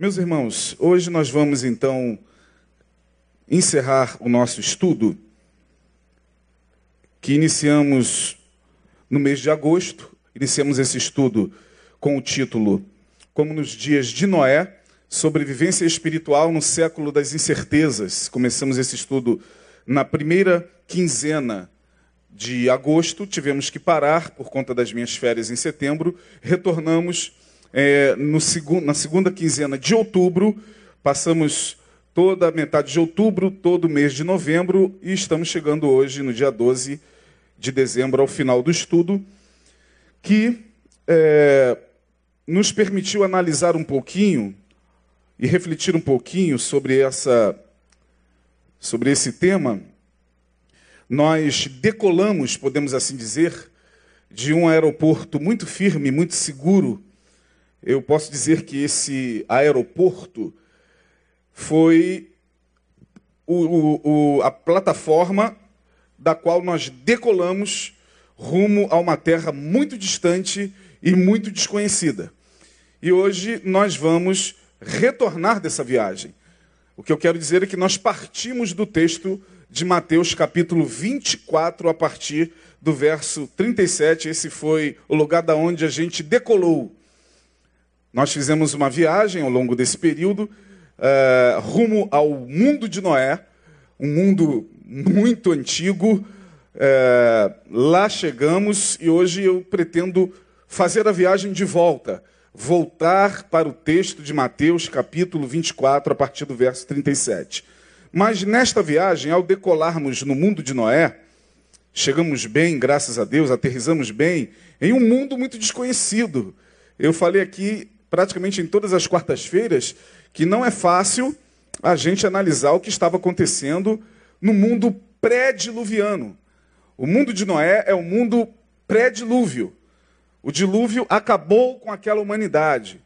Meus irmãos, hoje nós vamos então encerrar o nosso estudo que iniciamos no mês de agosto. Iniciamos esse estudo com o título Como nos dias de Noé, sobrevivência espiritual no século das incertezas. Começamos esse estudo na primeira quinzena de agosto, tivemos que parar por conta das minhas férias em setembro. Retornamos é, no segu na segunda quinzena de outubro, passamos toda a metade de outubro, todo o mês de novembro e estamos chegando hoje, no dia 12 de dezembro, ao final do estudo, que é, nos permitiu analisar um pouquinho e refletir um pouquinho sobre essa sobre esse tema. Nós decolamos, podemos assim dizer, de um aeroporto muito firme, muito seguro. Eu posso dizer que esse aeroporto foi o, o, a plataforma da qual nós decolamos rumo a uma terra muito distante e muito desconhecida. E hoje nós vamos retornar dessa viagem. O que eu quero dizer é que nós partimos do texto de Mateus capítulo 24 a partir do verso 37. Esse foi o lugar da onde a gente decolou. Nós fizemos uma viagem ao longo desse período uh, rumo ao mundo de Noé, um mundo muito antigo. Uh, lá chegamos e hoje eu pretendo fazer a viagem de volta, voltar para o texto de Mateus, capítulo 24, a partir do verso 37. Mas nesta viagem, ao decolarmos no mundo de Noé, chegamos bem, graças a Deus, aterrizamos bem, em um mundo muito desconhecido. Eu falei aqui praticamente em todas as quartas-feiras que não é fácil a gente analisar o que estava acontecendo no mundo pré-diluviano. O mundo de Noé é o mundo pré-dilúvio. O dilúvio acabou com aquela humanidade.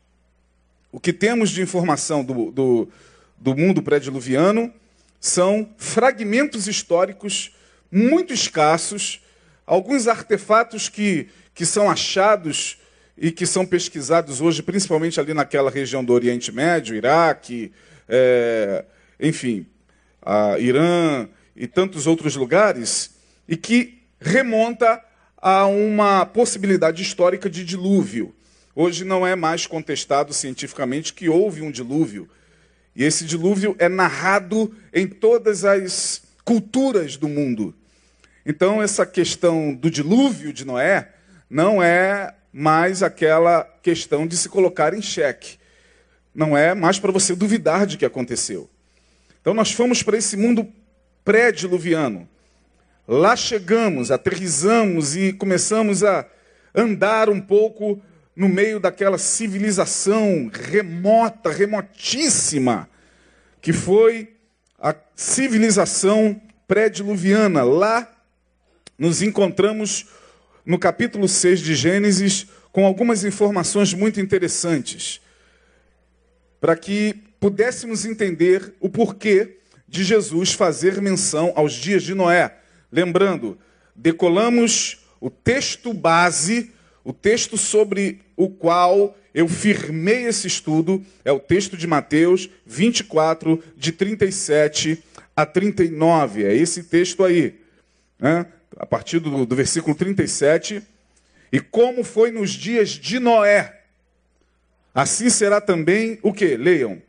O que temos de informação do, do, do mundo pré-diluviano são fragmentos históricos muito escassos, alguns artefatos que, que são achados e que são pesquisados hoje, principalmente ali naquela região do Oriente Médio, Iraque, é, enfim, Irã e tantos outros lugares, e que remonta a uma possibilidade histórica de dilúvio. Hoje não é mais contestado cientificamente que houve um dilúvio. E esse dilúvio é narrado em todas as culturas do mundo. Então, essa questão do dilúvio de Noé não é mais aquela questão de se colocar em xeque. Não é mais para você duvidar de que aconteceu. Então nós fomos para esse mundo pré-diluviano. Lá chegamos, aterrizamos e começamos a andar um pouco no meio daquela civilização remota, remotíssima, que foi a civilização pré-diluviana. Lá nos encontramos no capítulo 6 de Gênesis com algumas informações muito interessantes, para que pudéssemos entender o porquê de Jesus fazer menção aos dias de Noé. Lembrando, decolamos o texto base, o texto sobre o qual eu firmei esse estudo, é o texto de Mateus 24, de 37 a 39. É esse texto aí. Né? A partir do, do versículo 37. E como foi nos dias de Noé, assim será também o que? Leiam.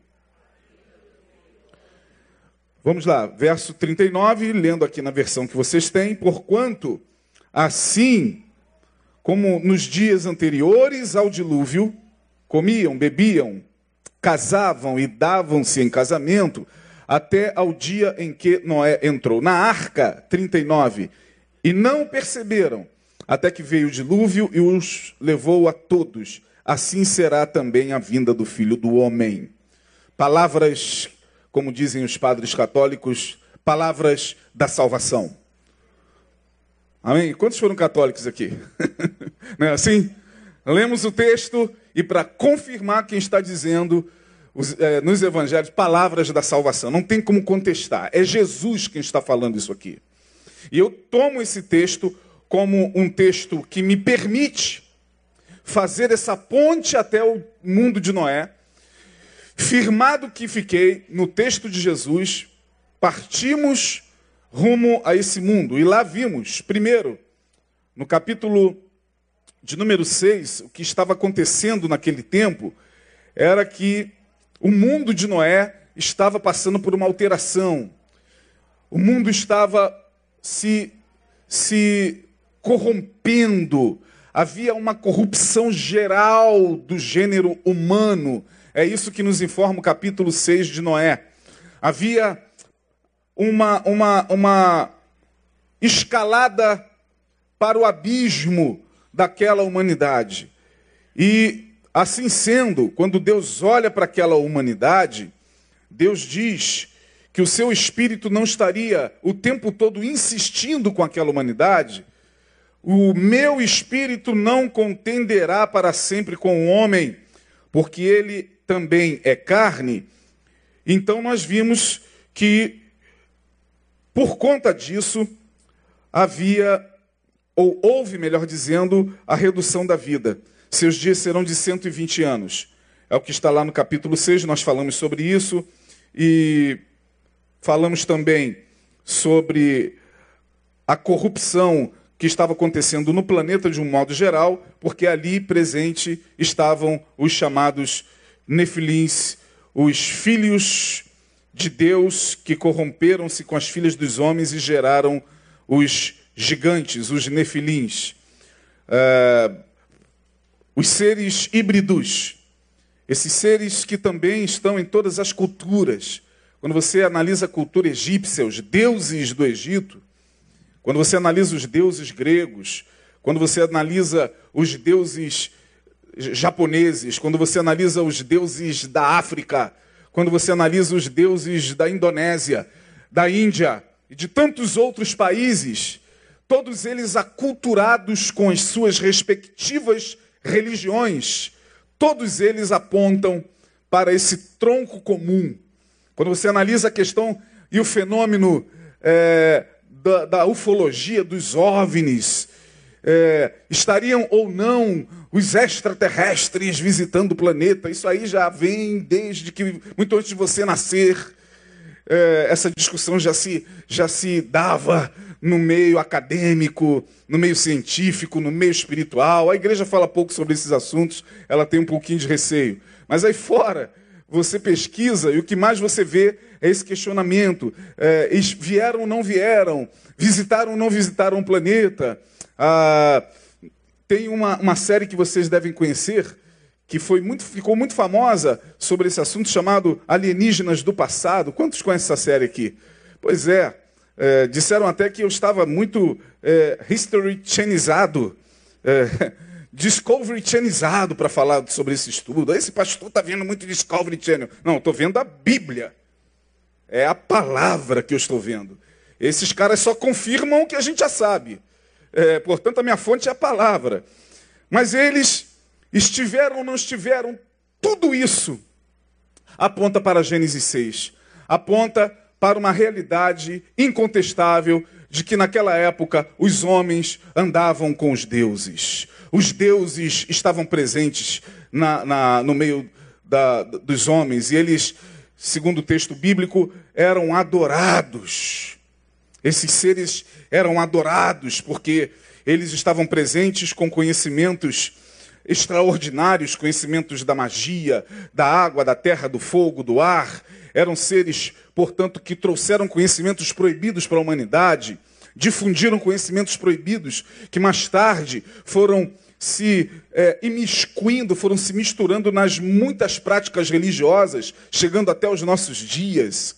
Vamos lá, verso 39, lendo aqui na versão que vocês têm. Porquanto, assim como nos dias anteriores ao dilúvio, comiam, bebiam, casavam e davam-se em casamento, até ao dia em que Noé entrou. Na arca, 39, e não perceberam, até que veio o dilúvio e os levou a todos. Assim será também a vinda do filho do homem. Palavras, como dizem os padres católicos, palavras da salvação. Amém? Quantos foram católicos aqui? Não é assim? Lemos o texto e para confirmar quem está dizendo os, é, nos evangelhos, palavras da salvação. Não tem como contestar. É Jesus quem está falando isso aqui. E eu tomo esse texto como um texto que me permite fazer essa ponte até o mundo de Noé, Firmado que fiquei no texto de Jesus, partimos rumo a esse mundo. E lá vimos, primeiro, no capítulo de número 6, o que estava acontecendo naquele tempo era que o mundo de Noé estava passando por uma alteração. O mundo estava se, se corrompendo. Havia uma corrupção geral do gênero humano. É isso que nos informa o capítulo 6 de Noé. Havia uma, uma, uma escalada para o abismo daquela humanidade. E assim sendo, quando Deus olha para aquela humanidade, Deus diz que o seu espírito não estaria o tempo todo insistindo com aquela humanidade. O meu espírito não contenderá para sempre com o homem, porque ele também é carne. Então nós vimos que, por conta disso, havia, ou houve, melhor dizendo, a redução da vida. Seus dias serão de 120 anos. É o que está lá no capítulo 6, nós falamos sobre isso. E falamos também sobre a corrupção que estava acontecendo no planeta de um modo geral, porque ali presente estavam os chamados nefilins, os filhos de Deus que corromperam-se com as filhas dos homens e geraram os gigantes, os nefilins. Uh, os seres híbridos, esses seres que também estão em todas as culturas. Quando você analisa a cultura egípcia, os deuses do Egito, quando você analisa os deuses gregos, quando você analisa os deuses japoneses, quando você analisa os deuses da África, quando você analisa os deuses da Indonésia, da Índia e de tantos outros países, todos eles aculturados com as suas respectivas religiões, Todos eles apontam para esse tronco comum. Quando você analisa a questão e o fenômeno é, da, da, ufologia, dos OVNIs, é, estariam ou não os extraterrestres visitando o planeta? Isso aí já vem desde que, muito antes de você nascer, é, essa discussão já se, já se dava no meio acadêmico, no meio científico, no meio espiritual. A igreja fala pouco sobre esses assuntos, ela tem um pouquinho de receio. Mas aí fora, você pesquisa e o que mais você vê é esse questionamento: é, vieram ou não vieram? Visitaram ou não visitaram o planeta? Ah, tem uma, uma série que vocês devem conhecer que foi muito, ficou muito famosa sobre esse assunto chamado Alienígenas do Passado. Quantos conhecem essa série aqui? Pois é, é, disseram até que eu estava muito é, history chanizado, é, discovery chanizado para falar sobre esse estudo. Esse pastor está vendo muito Discovery Channel. Não, estou vendo a Bíblia. É a palavra que eu estou vendo. Esses caras só confirmam o que a gente já sabe. É, portanto, a minha fonte é a palavra. Mas eles estiveram ou não estiveram, tudo isso aponta para Gênesis 6. Aponta para uma realidade incontestável de que naquela época os homens andavam com os deuses. Os deuses estavam presentes na, na, no meio da, dos homens e eles, segundo o texto bíblico, eram adorados. Esses seres eram adorados porque eles estavam presentes com conhecimentos extraordinários, conhecimentos da magia, da água, da terra, do fogo, do ar. Eram seres portanto, que trouxeram conhecimentos proibidos para a humanidade, difundiram conhecimentos proibidos, que mais tarde foram se é, imiscuindo, foram se misturando nas muitas práticas religiosas, chegando até os nossos dias.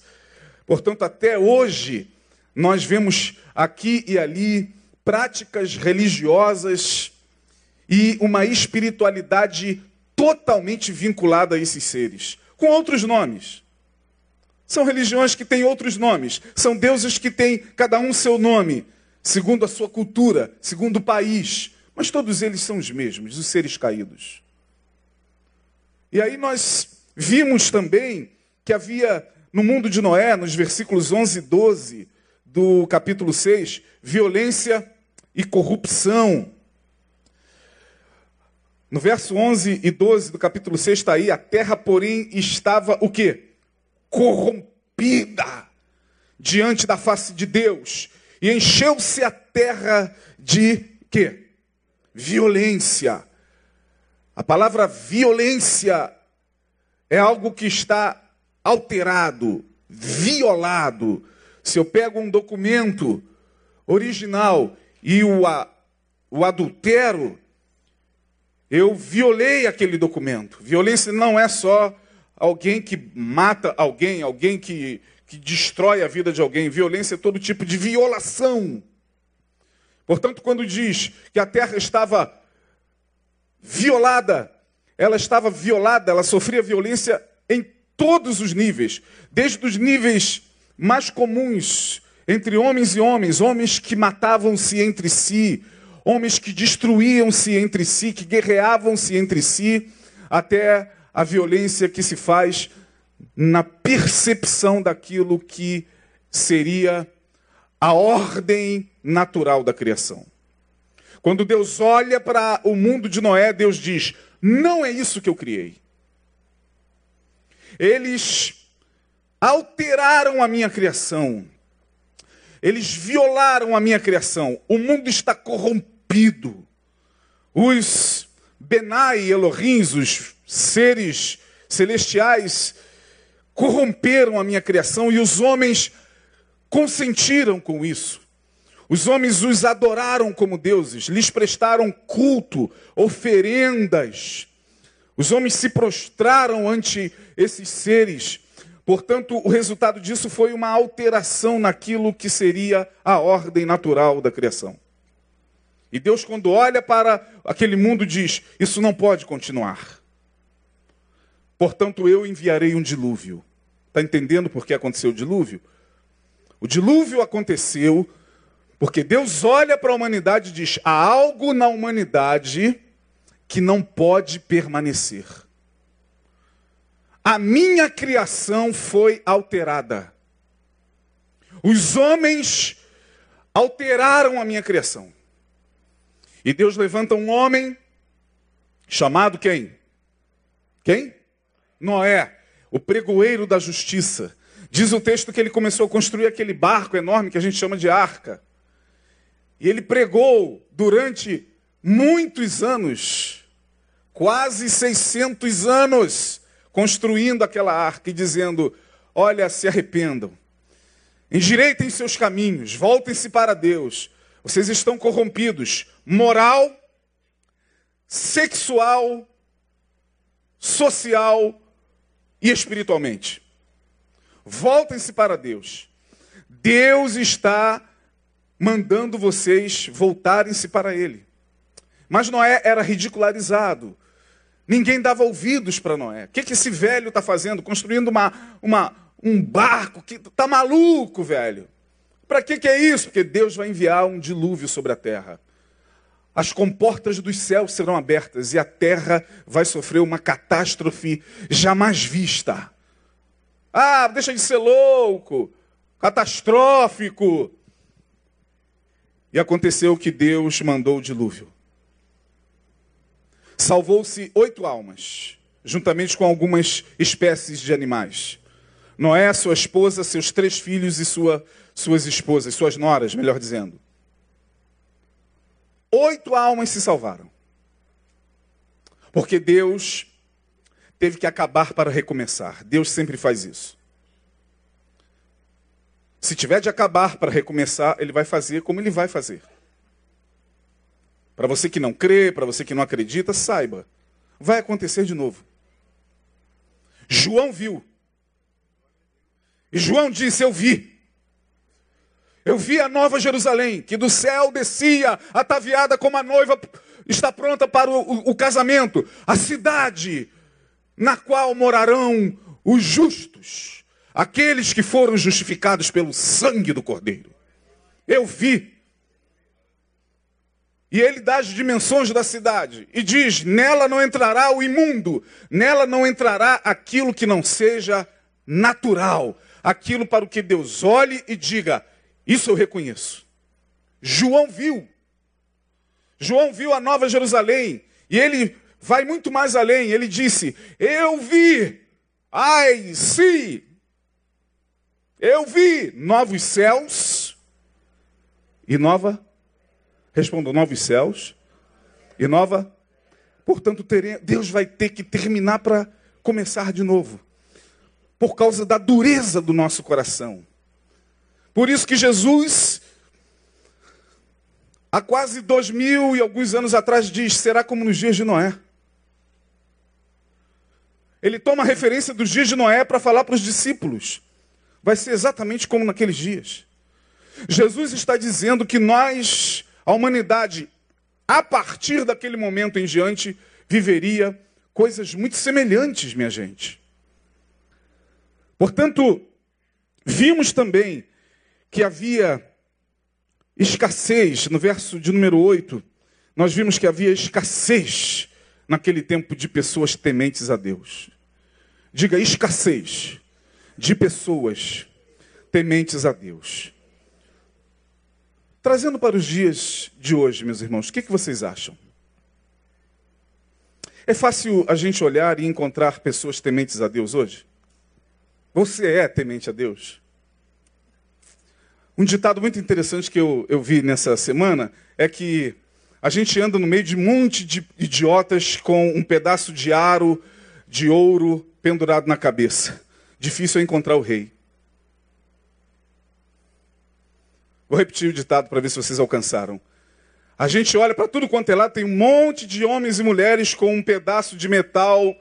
Portanto, até hoje, nós vemos aqui e ali práticas religiosas e uma espiritualidade totalmente vinculada a esses seres, com outros nomes. São religiões que têm outros nomes, são deuses que têm cada um seu nome, segundo a sua cultura, segundo o país, mas todos eles são os mesmos, os seres caídos. E aí nós vimos também que havia no mundo de Noé, nos versículos 11 e 12 do capítulo 6, violência e corrupção. No verso 11 e 12 do capítulo 6 está aí, a terra, porém, estava o quê? Corrompida diante da face de Deus. E encheu-se a terra de quê? Violência. A palavra violência é algo que está alterado, violado. Se eu pego um documento original e o, o adultero, eu violei aquele documento. Violência não é só alguém que mata alguém, alguém que, que destrói a vida de alguém. Violência é todo tipo de violação. Portanto, quando diz que a terra estava violada, ela estava violada, ela sofria violência em todos os níveis, desde os níveis mais comuns entre homens e homens, homens que matavam-se entre si, homens que destruíam-se entre si, que guerreavam-se entre si, até a violência que se faz na percepção daquilo que seria a ordem natural da criação. Quando Deus olha para o mundo de Noé, Deus diz: Não é isso que eu criei. Eles alteraram a minha criação. Eles violaram a minha criação. O mundo está corrompido. Os Benai Elohims, os seres celestiais, corromperam a minha criação e os homens consentiram com isso. Os homens os adoraram como deuses, lhes prestaram culto, oferendas. Os homens se prostraram ante esses seres. Portanto, o resultado disso foi uma alteração naquilo que seria a ordem natural da criação. E Deus, quando olha para aquele mundo, diz: Isso não pode continuar. Portanto, eu enviarei um dilúvio. Está entendendo por que aconteceu o dilúvio? O dilúvio aconteceu porque Deus olha para a humanidade e diz: há algo na humanidade que não pode permanecer. A minha criação foi alterada. Os homens alteraram a minha criação. E Deus levanta um homem chamado quem? Quem? Noé, o pregoeiro da justiça. Diz o texto que ele começou a construir aquele barco enorme que a gente chama de arca. E ele pregou durante muitos anos, quase 600 anos, construindo aquela arca e dizendo: Olha, se arrependam, endireitem seus caminhos, voltem-se para Deus, vocês estão corrompidos moral, sexual, social e espiritualmente. Voltem-se para Deus. Deus está mandando vocês voltarem-se para Ele. Mas Noé era ridicularizado. Ninguém dava ouvidos para Noé. O que, que esse velho está fazendo? Construindo uma, uma, um barco que está maluco, velho. Para que, que é isso? Porque Deus vai enviar um dilúvio sobre a terra. As comportas dos céus serão abertas e a terra vai sofrer uma catástrofe jamais vista. Ah, deixa de ser louco, catastrófico. E aconteceu que Deus mandou o dilúvio. Salvou-se oito almas, juntamente com algumas espécies de animais. Noé, sua esposa, seus três filhos e sua suas esposas, suas noras, melhor dizendo. Oito almas se salvaram. Porque Deus teve que acabar para recomeçar. Deus sempre faz isso. Se tiver de acabar para recomeçar, ele vai fazer como ele vai fazer. Para você que não crê, para você que não acredita, saiba, vai acontecer de novo. João viu. E João disse: Eu vi. Eu vi a nova Jerusalém, que do céu descia, ataviada como a noiva está pronta para o, o, o casamento. A cidade na qual morarão os justos, aqueles que foram justificados pelo sangue do Cordeiro. Eu vi. E ele dá as dimensões da cidade e diz: nela não entrará o imundo, nela não entrará aquilo que não seja natural, aquilo para o que Deus olhe e diga: isso eu reconheço. João viu. João viu a Nova Jerusalém e ele vai muito mais além. Ele disse: Eu vi, ai, sim, eu vi novos céus e nova. Respondo: novos céus e nova. Portanto, Deus vai ter que terminar para começar de novo, por causa da dureza do nosso coração. Por isso que Jesus, há quase dois mil e alguns anos atrás, diz: será como nos dias de Noé. Ele toma a referência dos dias de Noé para falar para os discípulos. Vai ser exatamente como naqueles dias. Jesus está dizendo que nós, a humanidade, a partir daquele momento em diante, viveria coisas muito semelhantes, minha gente. Portanto, vimos também que havia escassez, no verso de número 8, nós vimos que havia escassez naquele tempo de pessoas tementes a Deus. Diga escassez de pessoas tementes a Deus. Trazendo para os dias de hoje, meus irmãos, o que, que vocês acham? É fácil a gente olhar e encontrar pessoas tementes a Deus hoje? Você é temente a Deus? Um ditado muito interessante que eu, eu vi nessa semana é que a gente anda no meio de um monte de idiotas com um pedaço de aro de ouro pendurado na cabeça. Difícil é encontrar o rei. Vou repetir o ditado para ver se vocês alcançaram. A gente olha para tudo quanto é lá, tem um monte de homens e mulheres com um pedaço de metal,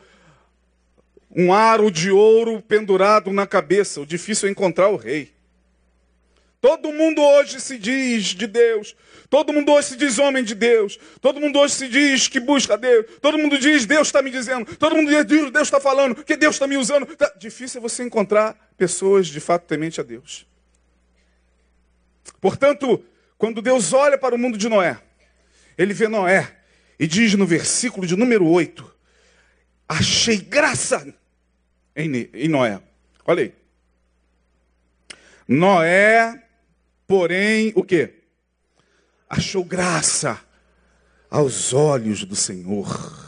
um aro de ouro pendurado na cabeça. O difícil é encontrar o rei. Todo mundo hoje se diz de Deus. Todo mundo hoje se diz homem de Deus. Todo mundo hoje se diz que busca Deus. Todo mundo diz Deus está me dizendo. Todo mundo diz Deus está falando. Que Deus está me usando. Tá difícil é você encontrar pessoas de fato temente a Deus. Portanto, quando Deus olha para o mundo de Noé, ele vê Noé e diz no versículo de número 8: Achei graça em, Noé. Olha aí. Noé porém, o que? Achou graça aos olhos do Senhor.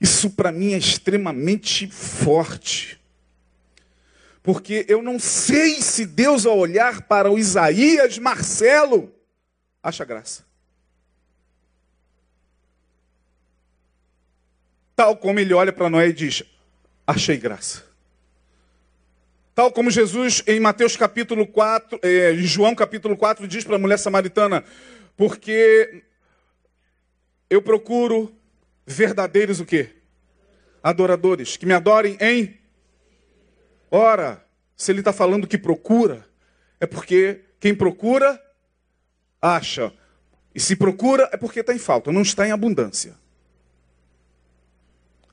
Isso para mim é extremamente forte. Porque eu não sei se Deus, ao olhar para o Isaías Marcelo, acha graça. Tal como ele olha para Noé e diz: Achei graça. Tal como Jesus em Mateus capítulo 4, eh, João capítulo 4 diz para a mulher samaritana, porque eu procuro verdadeiros o quê? Adoradores, que me adorem em Ora, se ele está falando que procura, é porque quem procura, acha. E se procura, é porque está em falta, não está em abundância.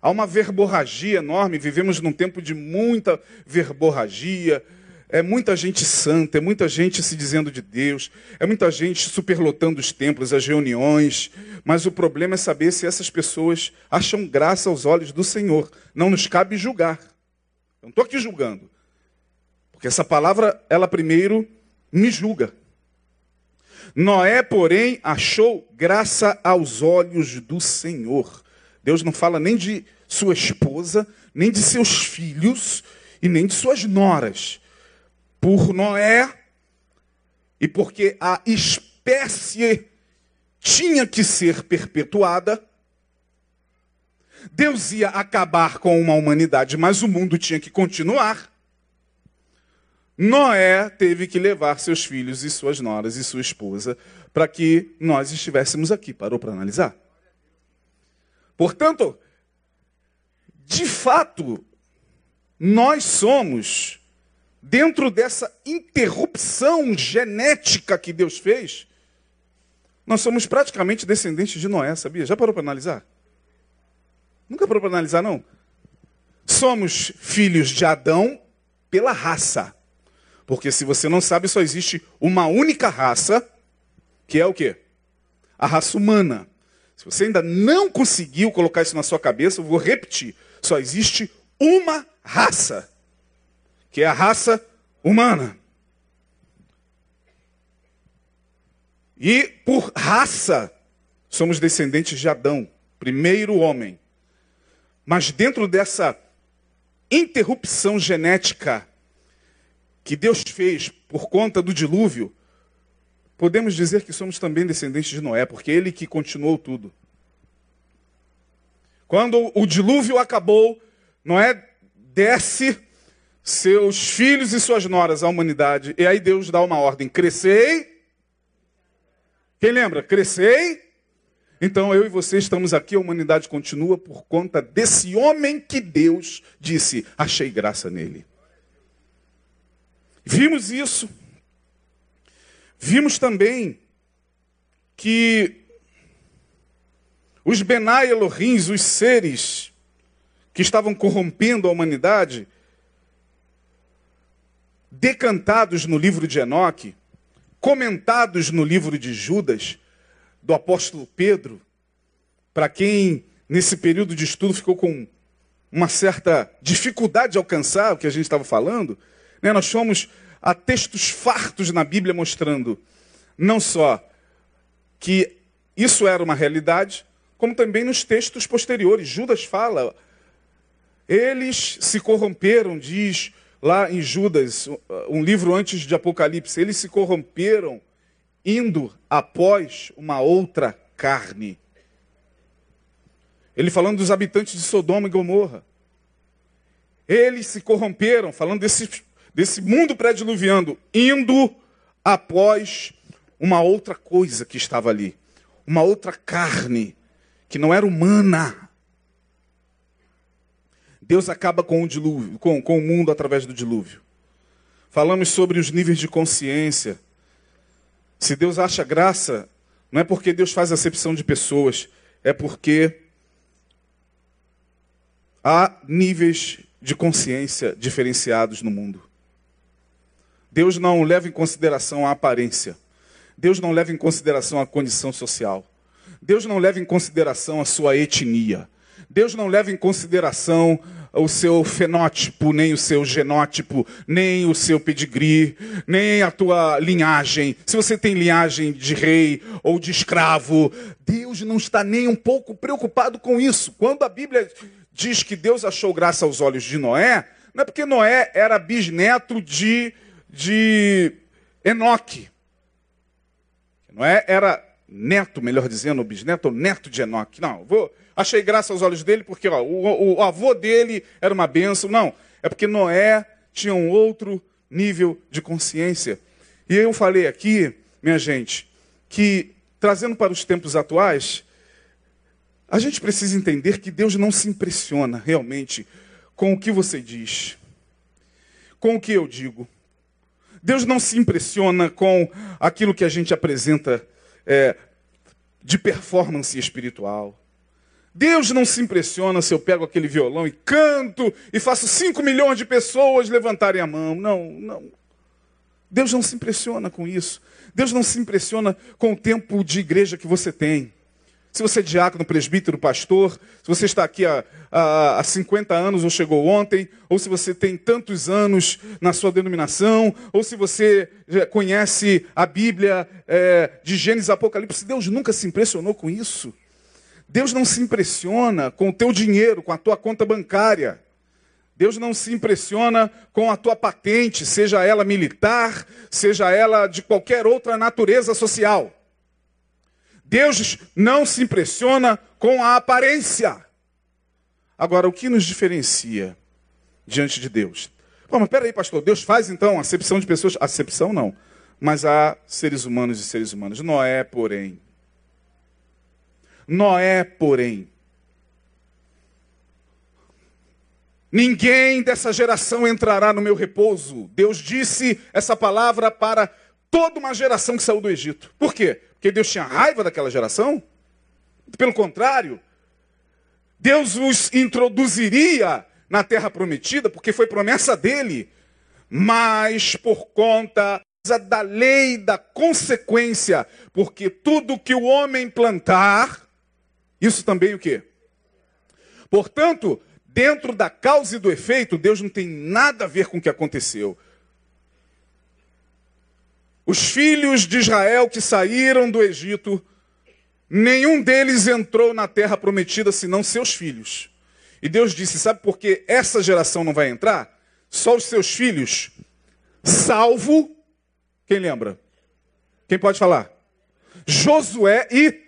Há uma verborragia enorme, vivemos num tempo de muita verborragia, é muita gente santa, é muita gente se dizendo de Deus, é muita gente superlotando os templos, as reuniões, mas o problema é saber se essas pessoas acham graça aos olhos do Senhor. Não nos cabe julgar. Eu não estou aqui julgando, porque essa palavra, ela primeiro me julga. Noé, porém, achou graça aos olhos do Senhor. Deus não fala nem de sua esposa, nem de seus filhos e nem de suas noras. Por Noé, e porque a espécie tinha que ser perpetuada, Deus ia acabar com uma humanidade, mas o mundo tinha que continuar. Noé teve que levar seus filhos e suas noras e sua esposa para que nós estivéssemos aqui. Parou para analisar? Portanto, de fato, nós somos, dentro dessa interrupção genética que Deus fez, nós somos praticamente descendentes de Noé, sabia? Já parou para analisar? Nunca parou para analisar, não? Somos filhos de Adão pela raça. Porque se você não sabe, só existe uma única raça, que é o quê? A raça humana. Se você ainda não conseguiu colocar isso na sua cabeça, eu vou repetir. Só existe uma raça, que é a raça humana. E por raça, somos descendentes de Adão. primeiro homem. Mas dentro dessa interrupção genética que Deus fez por conta do dilúvio, podemos dizer que somos também descendentes de Noé, porque ele que continuou tudo. Quando o dilúvio acabou, Noé desce seus filhos e suas noras à humanidade, e aí Deus dá uma ordem: crescei. Quem lembra? Crescei. Então eu e você estamos aqui, a humanidade continua por conta desse homem que Deus disse: achei graça nele. Vimos isso. Vimos também que os Benai Elohims, os seres que estavam corrompendo a humanidade, decantados no livro de Enoque, comentados no livro de Judas, do apóstolo Pedro, para quem nesse período de estudo ficou com uma certa dificuldade de alcançar o que a gente estava falando, né? nós fomos a textos fartos na Bíblia mostrando não só que isso era uma realidade, como também nos textos posteriores. Judas fala, eles se corromperam, diz lá em Judas, um livro antes de Apocalipse, eles se corromperam indo após uma outra carne. Ele falando dos habitantes de Sodoma e Gomorra. Eles se corromperam, falando desse, desse mundo pré-diluviando, indo após uma outra coisa que estava ali. Uma outra carne, que não era humana. Deus acaba com o dilúvio, com, com o mundo através do dilúvio. Falamos sobre os níveis de consciência. Se Deus acha graça, não é porque Deus faz acepção de pessoas, é porque há níveis de consciência diferenciados no mundo. Deus não leva em consideração a aparência. Deus não leva em consideração a condição social. Deus não leva em consideração a sua etnia. Deus não leva em consideração o seu fenótipo, nem o seu genótipo, nem o seu pedigree, nem a tua linhagem. Se você tem linhagem de rei ou de escravo, Deus não está nem um pouco preocupado com isso. Quando a Bíblia diz que Deus achou graça aos olhos de Noé, não é porque Noé era bisneto de, de Enoque. Noé era neto, melhor dizendo, bisneto ou neto de Enoque. Não, vou, achei graça aos olhos dele porque ó, o, o avô dele era uma benção. Não, é porque Noé tinha um outro nível de consciência. E eu falei aqui, minha gente, que trazendo para os tempos atuais, a gente precisa entender que Deus não se impressiona realmente com o que você diz, com o que eu digo. Deus não se impressiona com aquilo que a gente apresenta é, de performance espiritual. Deus não se impressiona se eu pego aquele violão e canto e faço cinco milhões de pessoas levantarem a mão. Não, não. Deus não se impressiona com isso. Deus não se impressiona com o tempo de igreja que você tem. Se você é diácono, presbítero, pastor, se você está aqui há, há, há 50 anos ou chegou ontem, ou se você tem tantos anos na sua denominação, ou se você conhece a Bíblia é, de Gênesis e Apocalipse, Deus nunca se impressionou com isso. Deus não se impressiona com o teu dinheiro, com a tua conta bancária. Deus não se impressiona com a tua patente, seja ela militar, seja ela de qualquer outra natureza social. Deus não se impressiona com a aparência. Agora, o que nos diferencia diante de Deus? Bom, mas peraí, pastor, Deus faz então acepção de pessoas? Acepção não. Mas há seres humanos e seres humanos. Noé, porém. Noé, porém. Ninguém dessa geração entrará no meu repouso. Deus disse essa palavra para toda uma geração que saiu do Egito. Por quê? Porque Deus tinha raiva daquela geração? Pelo contrário, Deus os introduziria na terra prometida, porque foi promessa dele, mas por conta da lei da consequência, porque tudo que o homem plantar, isso também o quê? Portanto, dentro da causa e do efeito, Deus não tem nada a ver com o que aconteceu. Os filhos de Israel que saíram do Egito Nenhum deles entrou na terra prometida senão seus filhos. E Deus disse: Sabe por que essa geração não vai entrar? Só os seus filhos, salvo. Quem lembra? Quem pode falar? Josué e.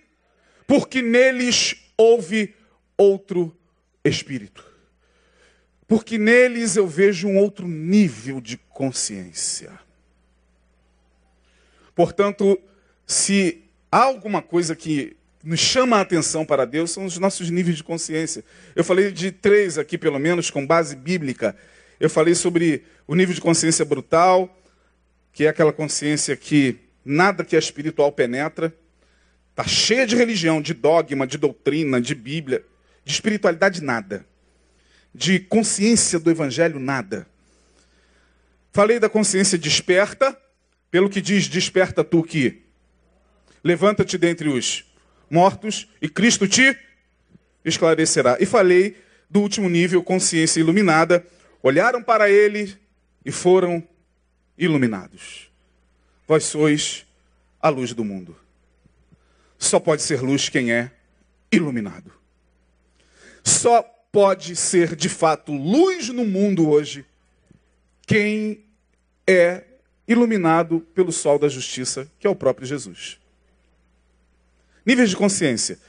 Porque neles houve outro espírito. Porque neles eu vejo um outro nível de consciência. Portanto, se há alguma coisa que nos chama a atenção para Deus, são os nossos níveis de consciência. Eu falei de três aqui, pelo menos, com base bíblica. Eu falei sobre o nível de consciência brutal, que é aquela consciência que nada que é espiritual penetra. Está cheia de religião, de dogma, de doutrina, de Bíblia. De espiritualidade, nada. De consciência do Evangelho, nada. Falei da consciência desperta, pelo que diz: Desperta tu que levanta-te dentre os mortos e Cristo te esclarecerá. E falei do último nível, consciência iluminada. Olharam para ele e foram iluminados. Vós sois a luz do mundo. Só pode ser luz quem é iluminado. Só pode ser de fato luz no mundo hoje quem é iluminado pelo sol da justiça, que é o próprio Jesus. Níveis de consciência.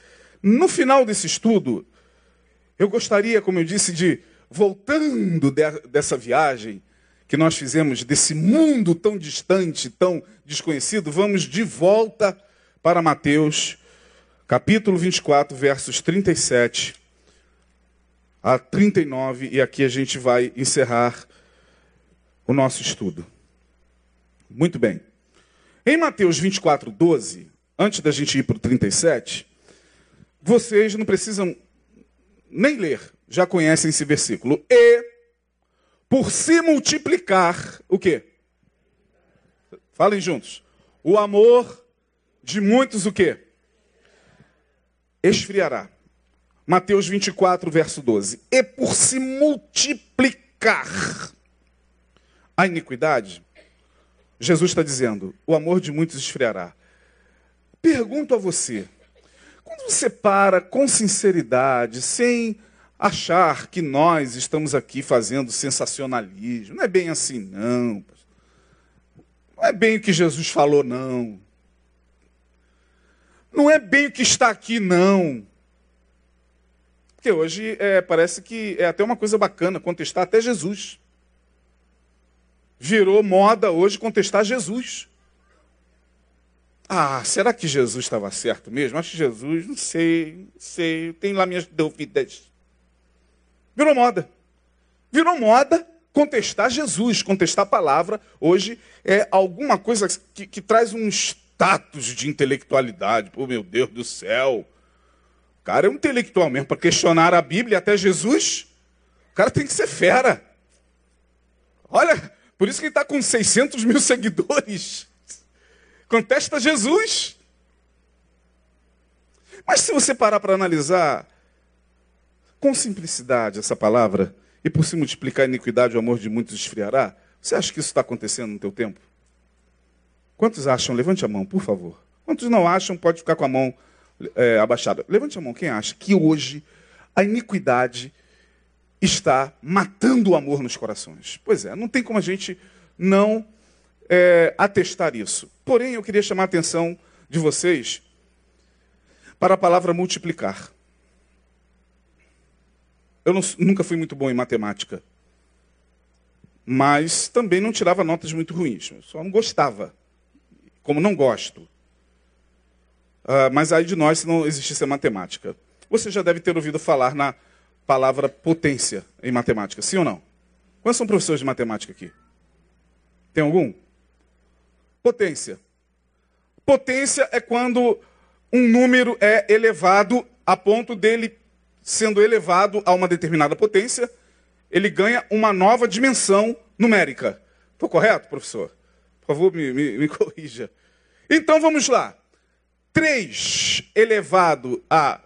No final desse estudo, eu gostaria, como eu disse, de, voltando de, dessa viagem que nós fizemos, desse mundo tão distante, tão desconhecido, vamos de volta para Mateus, capítulo 24, versos 37 a 39, e aqui a gente vai encerrar o nosso estudo. Muito bem. Em Mateus 24, 12, antes da gente ir para o 37, vocês não precisam nem ler, já conhecem esse versículo. E por se multiplicar, o quê? Falem juntos. O amor de muitos o quê? Esfriará. Mateus 24, verso 12. E por se multiplicar a iniquidade, Jesus está dizendo: o amor de muitos esfriará. Pergunto a você: quando você para com sinceridade, sem achar que nós estamos aqui fazendo sensacionalismo, não é bem assim, não. Não é bem o que Jesus falou, não. Não é bem o que está aqui, não. Porque hoje é, parece que é até uma coisa bacana contestar até Jesus. Virou moda hoje contestar Jesus. Ah, será que Jesus estava certo mesmo? Acho que Jesus, não sei, não sei, tenho lá minhas dúvidas. Virou moda. Virou moda contestar Jesus, contestar a palavra. Hoje é alguma coisa que, que traz um status de intelectualidade. Pô, meu Deus do céu cara é um intelectual mesmo, para questionar a Bíblia até Jesus, o cara tem que ser fera. Olha, por isso que ele está com 600 mil seguidores. Contesta Jesus. Mas se você parar para analisar com simplicidade essa palavra, e por se multiplicar a iniquidade, o amor de muitos esfriará, você acha que isso está acontecendo no teu tempo? Quantos acham? Levante a mão, por favor. Quantos não acham, pode ficar com a mão é, abaixada. Levante a mão, quem acha que hoje a iniquidade está matando o amor nos corações? Pois é, não tem como a gente não é, atestar isso. Porém, eu queria chamar a atenção de vocês para a palavra multiplicar. Eu não, nunca fui muito bom em matemática, mas também não tirava notas muito ruins. Só não gostava. Como não gosto, Uh, mas aí de nós se não existisse a matemática. Você já deve ter ouvido falar na palavra potência em matemática, sim ou não? Quantos são professores de matemática aqui? Tem algum? Potência. Potência é quando um número é elevado a ponto dele, sendo elevado a uma determinada potência, ele ganha uma nova dimensão numérica. Estou correto, professor? Por favor, me, me, me corrija. Então vamos lá. 3 elevado à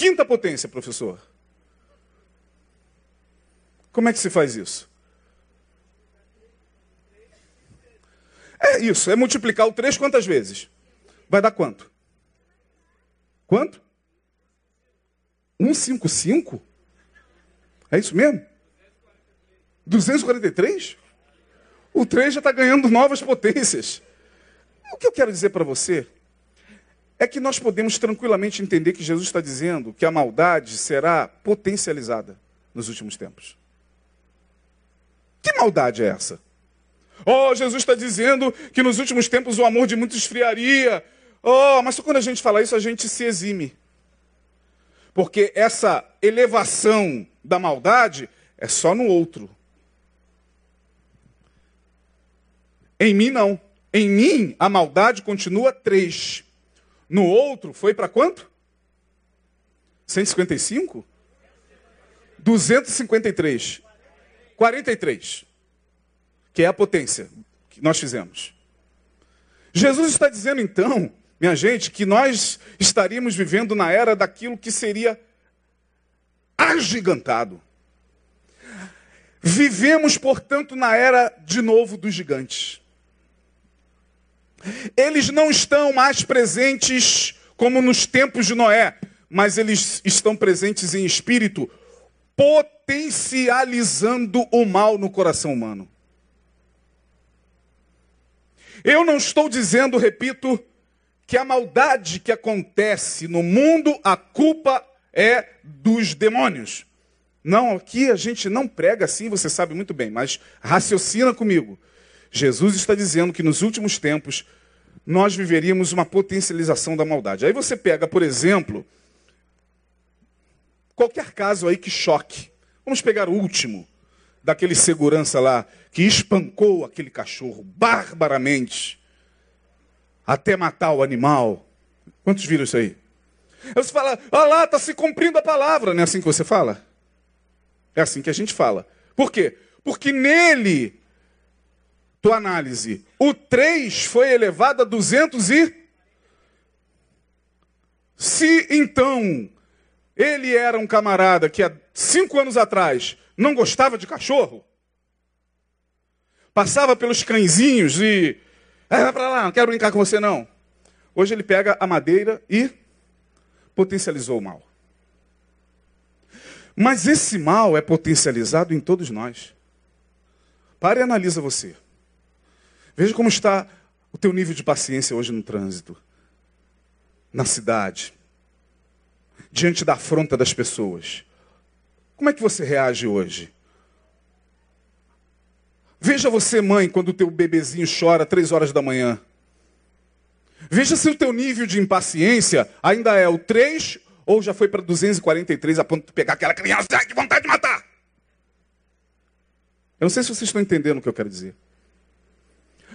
quinta potência, professor. Como é que se faz isso? É isso, é multiplicar o 3 quantas vezes? Vai dar quanto? Quanto? 155? É isso mesmo? 243? O 3 já está ganhando novas potências. O que eu quero dizer para você é que nós podemos tranquilamente entender que Jesus está dizendo que a maldade será potencializada nos últimos tempos. Que maldade é essa? Oh, Jesus está dizendo que nos últimos tempos o amor de muitos esfriaria. Oh, mas quando a gente fala isso, a gente se exime. Porque essa elevação da maldade é só no outro. Em mim, não. Em mim, a maldade continua três. No outro, foi para quanto? 155? 253. 43. Que é a potência que nós fizemos. Jesus está dizendo então, minha gente, que nós estaríamos vivendo na era daquilo que seria agigantado. Vivemos, portanto, na era de novo dos gigantes. Eles não estão mais presentes como nos tempos de Noé, mas eles estão presentes em espírito, potencializando o mal no coração humano. Eu não estou dizendo, repito, que a maldade que acontece no mundo, a culpa é dos demônios. Não, aqui a gente não prega assim, você sabe muito bem, mas raciocina comigo. Jesus está dizendo que nos últimos tempos nós viveríamos uma potencialização da maldade. Aí você pega, por exemplo, qualquer caso aí que choque. Vamos pegar o último, daquele segurança lá, que espancou aquele cachorro barbaramente, até matar o animal. Quantos viram isso aí? Aí você fala, olha lá, está se cumprindo a palavra. Não é assim que você fala? É assim que a gente fala. Por quê? Porque nele tua análise. O 3 foi elevado a 200 e. Se então ele era um camarada que há cinco anos atrás não gostava de cachorro, passava pelos cãezinhos e. Ah, vai para lá, não quero brincar com você não. Hoje ele pega a madeira e potencializou o mal. Mas esse mal é potencializado em todos nós. Pare e analisa você. Veja como está o teu nível de paciência hoje no trânsito, na cidade, diante da afronta das pessoas. Como é que você reage hoje? Veja você, mãe, quando o teu bebezinho chora três horas da manhã. Veja se o teu nível de impaciência ainda é o 3 ou já foi para 243 a ponto de pegar aquela criança e de vontade de matar. Eu não sei se vocês estão entendendo o que eu quero dizer.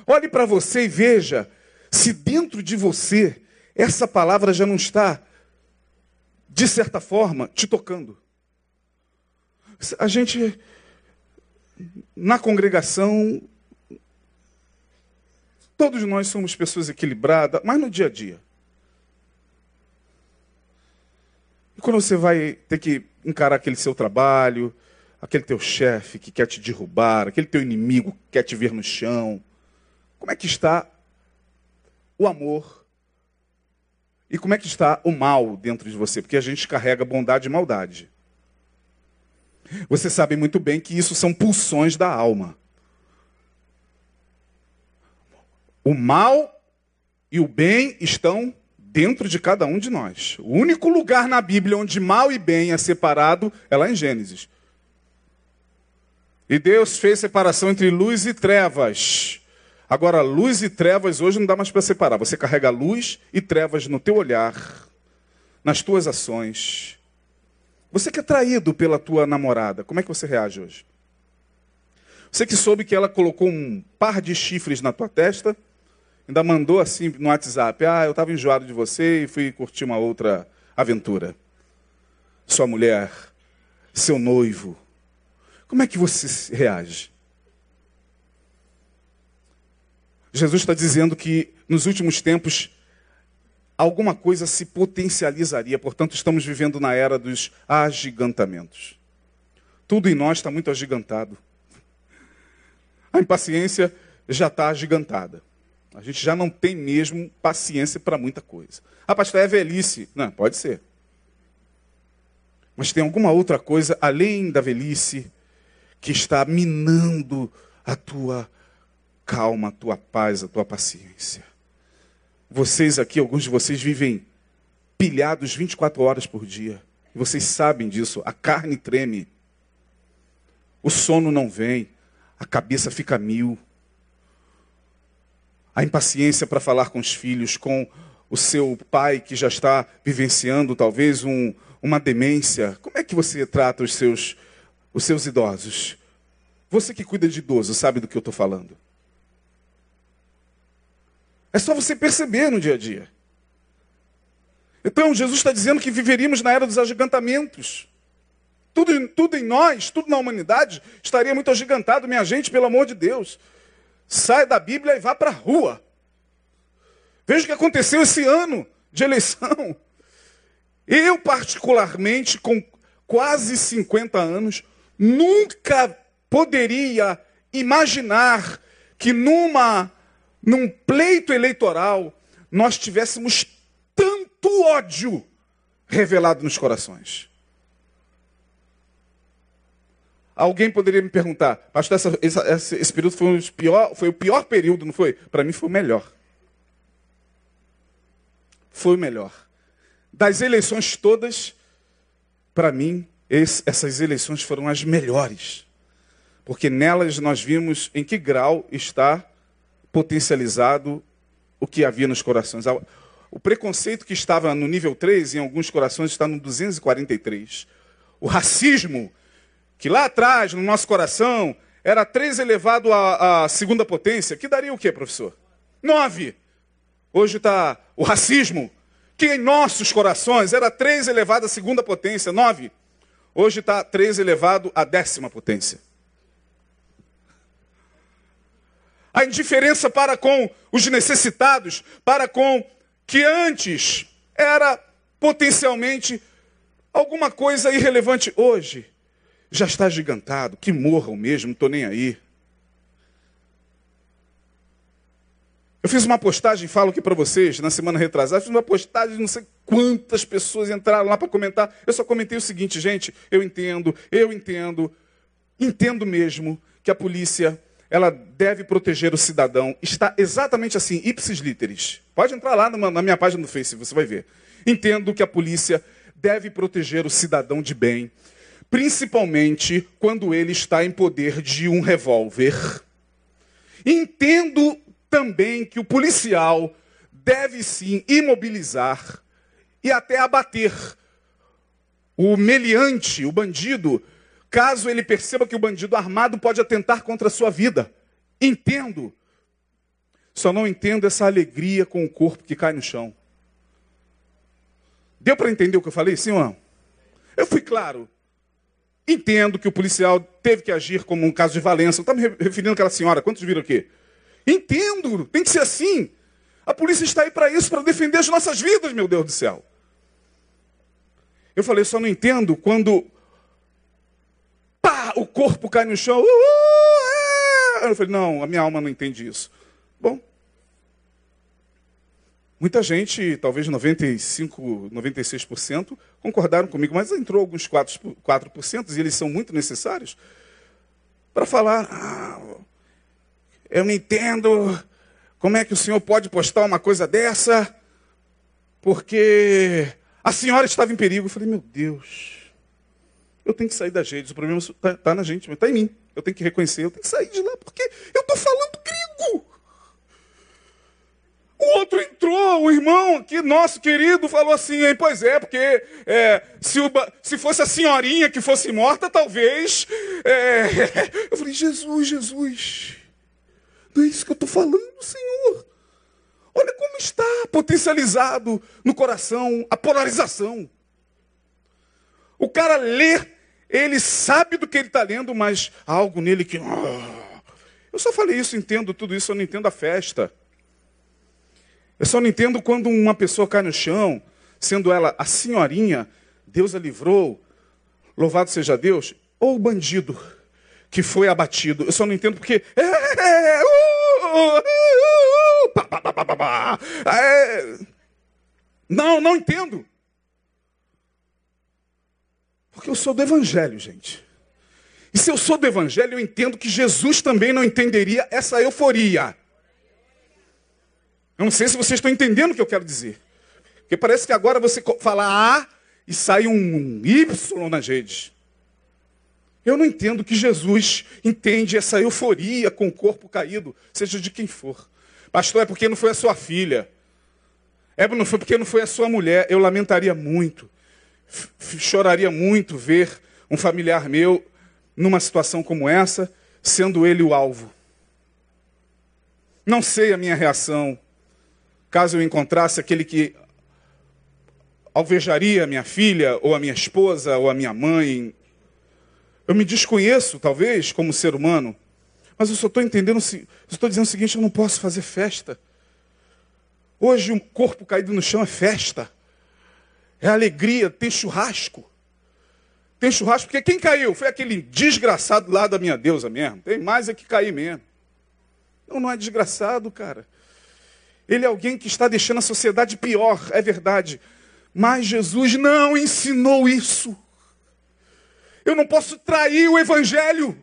Olhe para você e veja se dentro de você essa palavra já não está, de certa forma, te tocando. A gente, na congregação, todos nós somos pessoas equilibradas, mas no dia a dia. E quando você vai ter que encarar aquele seu trabalho, aquele teu chefe que quer te derrubar, aquele teu inimigo que quer te ver no chão, como é que está o amor e como é que está o mal dentro de você? Porque a gente carrega bondade e maldade. Você sabe muito bem que isso são pulsões da alma. O mal e o bem estão dentro de cada um de nós. O único lugar na Bíblia onde mal e bem é separado é lá em Gênesis. E Deus fez separação entre luz e trevas. Agora, luz e trevas hoje não dá mais para separar. Você carrega luz e trevas no teu olhar, nas tuas ações. Você que é traído pela tua namorada, como é que você reage hoje? Você que soube que ela colocou um par de chifres na tua testa, ainda mandou assim no WhatsApp: Ah, eu estava enjoado de você e fui curtir uma outra aventura. Sua mulher, seu noivo. Como é que você reage? Jesus está dizendo que nos últimos tempos alguma coisa se potencializaria, portanto, estamos vivendo na era dos agigantamentos. Tudo em nós está muito agigantado. A impaciência já está agigantada. A gente já não tem mesmo paciência para muita coisa. Ah, pastor, é velhice. Não, pode ser. Mas tem alguma outra coisa além da velhice que está minando a tua calma, a tua paz, a tua paciência. Vocês aqui, alguns de vocês vivem pilhados 24 horas por dia. E vocês sabem disso. A carne treme. O sono não vem. A cabeça fica mil. A impaciência para falar com os filhos, com o seu pai que já está vivenciando talvez um, uma demência. Como é que você trata os seus, os seus idosos? Você que cuida de idoso sabe do que eu estou falando. É só você perceber no dia a dia. Então, Jesus está dizendo que viveríamos na era dos agigantamentos. Tudo, tudo em nós, tudo na humanidade, estaria muito agigantado, minha gente, pelo amor de Deus. Sai da Bíblia e vá para a rua. Veja o que aconteceu esse ano de eleição. Eu, particularmente, com quase 50 anos, nunca poderia imaginar que numa num pleito eleitoral, nós tivéssemos tanto ódio revelado nos corações. Alguém poderia me perguntar, pastor, essa, essa, esse período foi, pior, foi o pior período, não foi? Para mim foi o melhor. Foi o melhor. Das eleições todas, para mim, esse, essas eleições foram as melhores. Porque nelas nós vimos em que grau está potencializado o que havia nos corações. O preconceito que estava no nível 3, em alguns corações, está no 243. O racismo, que lá atrás, no nosso coração, era 3 elevado à, à segunda potência, que daria o quê, professor? 9. Hoje está o racismo, que em nossos corações era 3 elevado à segunda potência, 9. Hoje está 3 elevado à décima potência. A indiferença para com os necessitados, para com que antes era potencialmente alguma coisa irrelevante hoje. Já está gigantado, que morram mesmo, não estou nem aí. Eu fiz uma postagem, falo aqui para vocês, na semana retrasada, fiz uma postagem, não sei quantas pessoas entraram lá para comentar. Eu só comentei o seguinte, gente, eu entendo, eu entendo, entendo mesmo que a polícia ela deve proteger o cidadão. Está exatamente assim, ipsis literis. Pode entrar lá na minha página do Face, você vai ver. Entendo que a polícia deve proteger o cidadão de bem, principalmente quando ele está em poder de um revólver. Entendo também que o policial deve sim imobilizar e até abater o meliante, o bandido, caso ele perceba que o bandido armado pode atentar contra a sua vida. Entendo. Só não entendo essa alegria com o corpo que cai no chão. Deu para entender o que eu falei, sim ou não? Eu fui claro. Entendo que o policial teve que agir como um caso de Valença. Não está me referindo àquela senhora. Quantos viram aqui? Entendo. Tem que ser assim. A polícia está aí para isso, para defender as nossas vidas, meu Deus do céu. Eu falei, só não entendo quando o corpo cai no chão. Uh, eu falei, não, a minha alma não entende isso. Bom, muita gente, talvez 95, 96%, concordaram comigo, mas entrou alguns 4%, 4% e eles são muito necessários para falar, ah, eu não entendo como é que o senhor pode postar uma coisa dessa, porque a senhora estava em perigo. Eu falei, meu Deus. Eu tenho que sair das redes. O problema está tá na gente, está em mim. Eu tenho que reconhecer, eu tenho que sair de lá, porque eu estou falando grego. O outro entrou, o irmão aqui, nosso querido, falou assim, pois é, porque é, se, o, se fosse a senhorinha que fosse morta, talvez. É... Eu falei, Jesus, Jesus, não é isso que eu estou falando, Senhor. Olha como está potencializado no coração a polarização. O cara lê ele sabe do que ele está lendo, mas há algo nele que. Ah, eu só falei isso, entendo tudo isso, eu não entendo a festa. Eu só não entendo quando uma pessoa cai no chão, sendo ela a senhorinha, Deus a livrou, louvado seja Deus, ou o bandido que foi abatido. Eu só não entendo porque. Não, não entendo. Porque eu sou do Evangelho, gente. E se eu sou do Evangelho, eu entendo que Jesus também não entenderia essa euforia. Eu não sei se vocês estão entendendo o que eu quero dizer. Porque parece que agora você fala A e sai um Y nas redes. Eu não entendo que Jesus entende essa euforia com o corpo caído, seja de quem for. Pastor, é porque não foi a sua filha. É porque não foi a sua mulher. Eu lamentaria muito, choraria muito ver um familiar meu numa situação como essa, sendo ele o alvo. Não sei a minha reação caso eu encontrasse aquele que alvejaria a minha filha, ou a minha esposa, ou a minha mãe. Eu me desconheço, talvez, como ser humano, mas eu só estou entendendo, estou dizendo o seguinte: eu não posso fazer festa. Hoje um corpo caído no chão é festa, é alegria, tem churrasco. Tem churrasco, porque quem caiu? Foi aquele desgraçado lá da minha deusa mesmo. Tem mais é que cair mesmo. Não, não é desgraçado, cara. Ele é alguém que está deixando a sociedade pior, é verdade. Mas Jesus não ensinou isso. Eu não posso trair o Evangelho.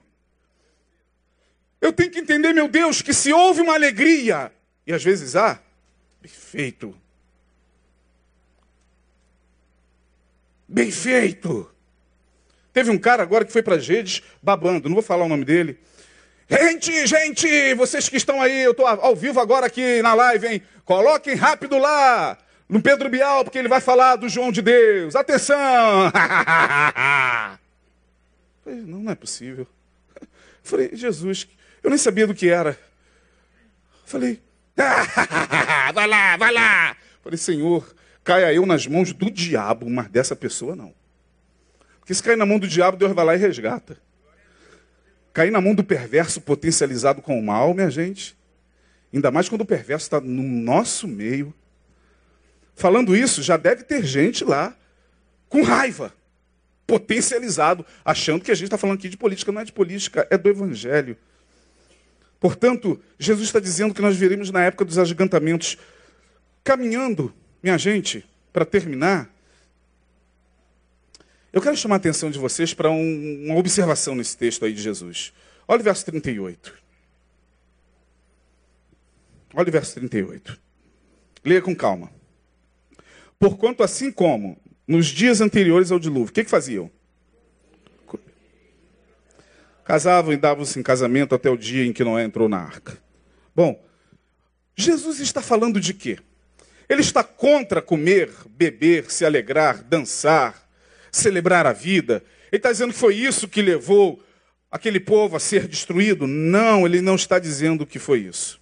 Eu tenho que entender, meu Deus, que se houve uma alegria, e às vezes há, bem feito. Bem feito. Teve um cara agora que foi para as redes babando, não vou falar o nome dele. Gente, gente, vocês que estão aí, eu estou ao vivo agora aqui na live, hein? Coloquem rápido lá no Pedro Bial, porque ele vai falar do João de Deus. Atenção! não, não é possível. Falei, Jesus, eu nem sabia do que era. Falei, vai lá, vai lá. Falei, Senhor, caia eu nas mãos do diabo, mas dessa pessoa não. Porque se cair na mão do diabo, Deus vai lá e resgata. Cair na mão do perverso potencializado com o mal, minha gente. Ainda mais quando o perverso está no nosso meio. Falando isso, já deve ter gente lá com raiva, potencializado, achando que a gente está falando aqui de política. Não é de política, é do evangelho. Portanto, Jesus está dizendo que nós veremos na época dos agigantamentos. Caminhando, minha gente, para terminar, eu quero chamar a atenção de vocês para um, uma observação nesse texto aí de Jesus. Olha o verso 38. Olha o verso 38. Leia com calma. Porquanto, assim como nos dias anteriores ao dilúvio, o que, que faziam? Casavam e davam-se em casamento até o dia em que Noé entrou na arca. Bom, Jesus está falando de quê? Ele está contra comer, beber, se alegrar, dançar, celebrar a vida. Ele está dizendo que foi isso que levou aquele povo a ser destruído? Não, ele não está dizendo que foi isso.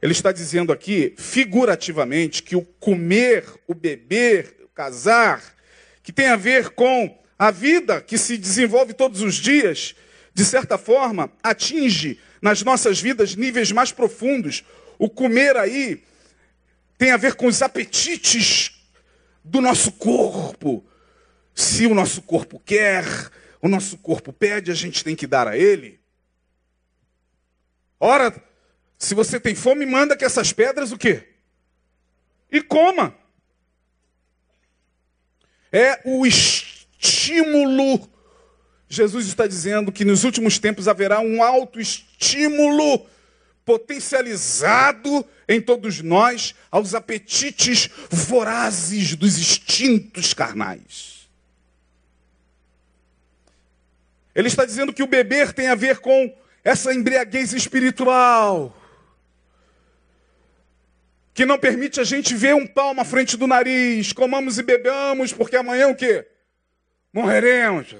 Ele está dizendo aqui, figurativamente, que o comer, o beber, o casar, que tem a ver com a vida que se desenvolve todos os dias, de certa forma, atinge nas nossas vidas níveis mais profundos. O comer aí tem a ver com os apetites do nosso corpo. Se o nosso corpo quer, o nosso corpo pede, a gente tem que dar a ele. Ora, se você tem fome, manda que essas pedras o quê? E coma. É o estímulo. Jesus está dizendo que nos últimos tempos haverá um alto estímulo potencializado em todos nós aos apetites vorazes dos instintos carnais. Ele está dizendo que o beber tem a ver com essa embriaguez espiritual que não permite a gente ver um palmo à frente do nariz, comamos e bebamos, porque amanhã o quê? Morreremos.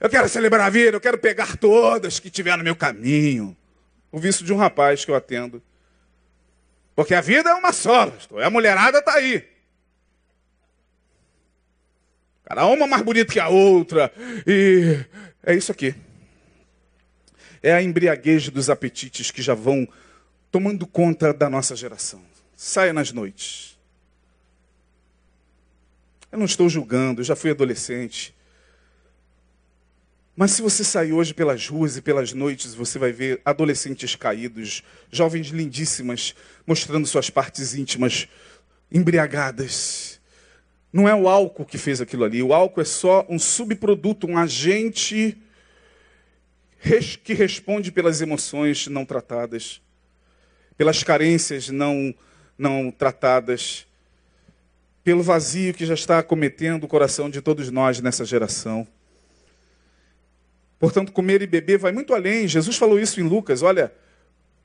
Eu quero celebrar a vida, eu quero pegar todas que tiver no meu caminho. O vício de um rapaz que eu atendo. Porque a vida é uma só. A mulherada está aí. Cada uma mais bonita que a outra. E é isso aqui. É a embriaguez dos apetites que já vão tomando conta da nossa geração. Saia nas noites. Eu não estou julgando, eu já fui adolescente. Mas se você sair hoje pelas ruas e pelas noites, você vai ver adolescentes caídos, jovens lindíssimas, mostrando suas partes íntimas, embriagadas. Não é o álcool que fez aquilo ali. O álcool é só um subproduto, um agente que responde pelas emoções não tratadas, pelas carências não, não tratadas, pelo vazio que já está acometendo o coração de todos nós nessa geração. Portanto, comer e beber vai muito além. Jesus falou isso em Lucas: olha,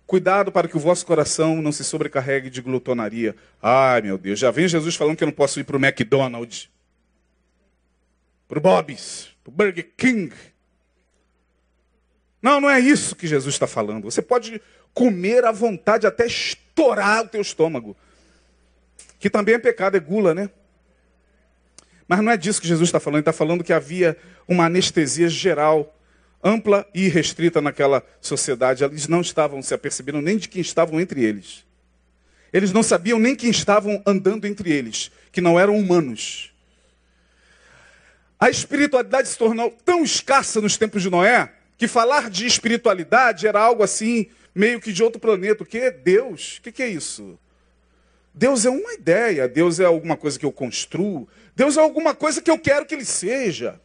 cuidado para que o vosso coração não se sobrecarregue de glutonaria. Ai, meu Deus, já vem Jesus falando que eu não posso ir para o McDonald's, para o Bob's, para o Burger King. Não, não é isso que Jesus está falando. Você pode comer à vontade até estourar o teu estômago. Que também é pecado, é gula, né? Mas não é disso que Jesus está falando. Ele está falando que havia uma anestesia geral ampla e restrita naquela sociedade. Eles não estavam se apercebendo nem de quem estavam entre eles. Eles não sabiam nem quem estavam andando entre eles, que não eram humanos. A espiritualidade se tornou tão escassa nos tempos de Noé, que falar de espiritualidade era algo assim, meio que de outro planeta. O que é Deus? O que é isso? Deus é uma ideia, Deus é alguma coisa que eu construo, Deus é alguma coisa que eu quero que ele seja.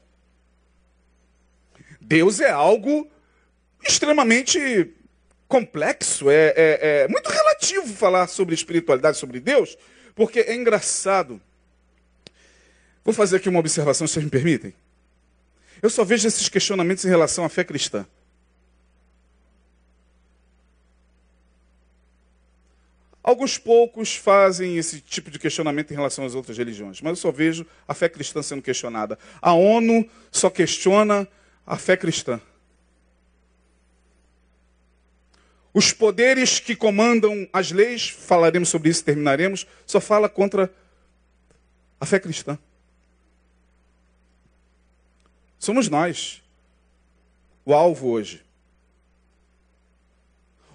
Deus é algo extremamente complexo, é, é, é, muito relativo falar sobre espiritualidade, sobre Deus, porque é engraçado. Vou fazer aqui uma observação, se vocês me permitem. Eu só vejo esses questionamentos em relação à fé cristã. Alguns poucos fazem esse tipo de questionamento em relação às outras religiões, mas eu só vejo a fé cristã sendo questionada. A ONU só questiona a fé cristã. Os poderes que comandam as leis, falaremos sobre isso, terminaremos, só fala contra a fé cristã. Somos nós o alvo hoje.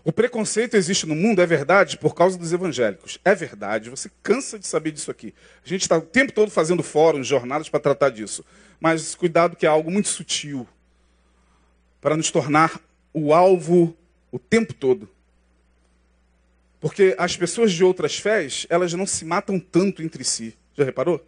O preconceito existe no mundo, é verdade, por causa dos evangélicos. É verdade, você cansa de saber disso aqui. A gente está o tempo todo fazendo fóruns, jornadas para tratar disso. Mas cuidado que é algo muito sutil para nos tornar o alvo o tempo todo. Porque as pessoas de outras fés, elas não se matam tanto entre si. Já reparou?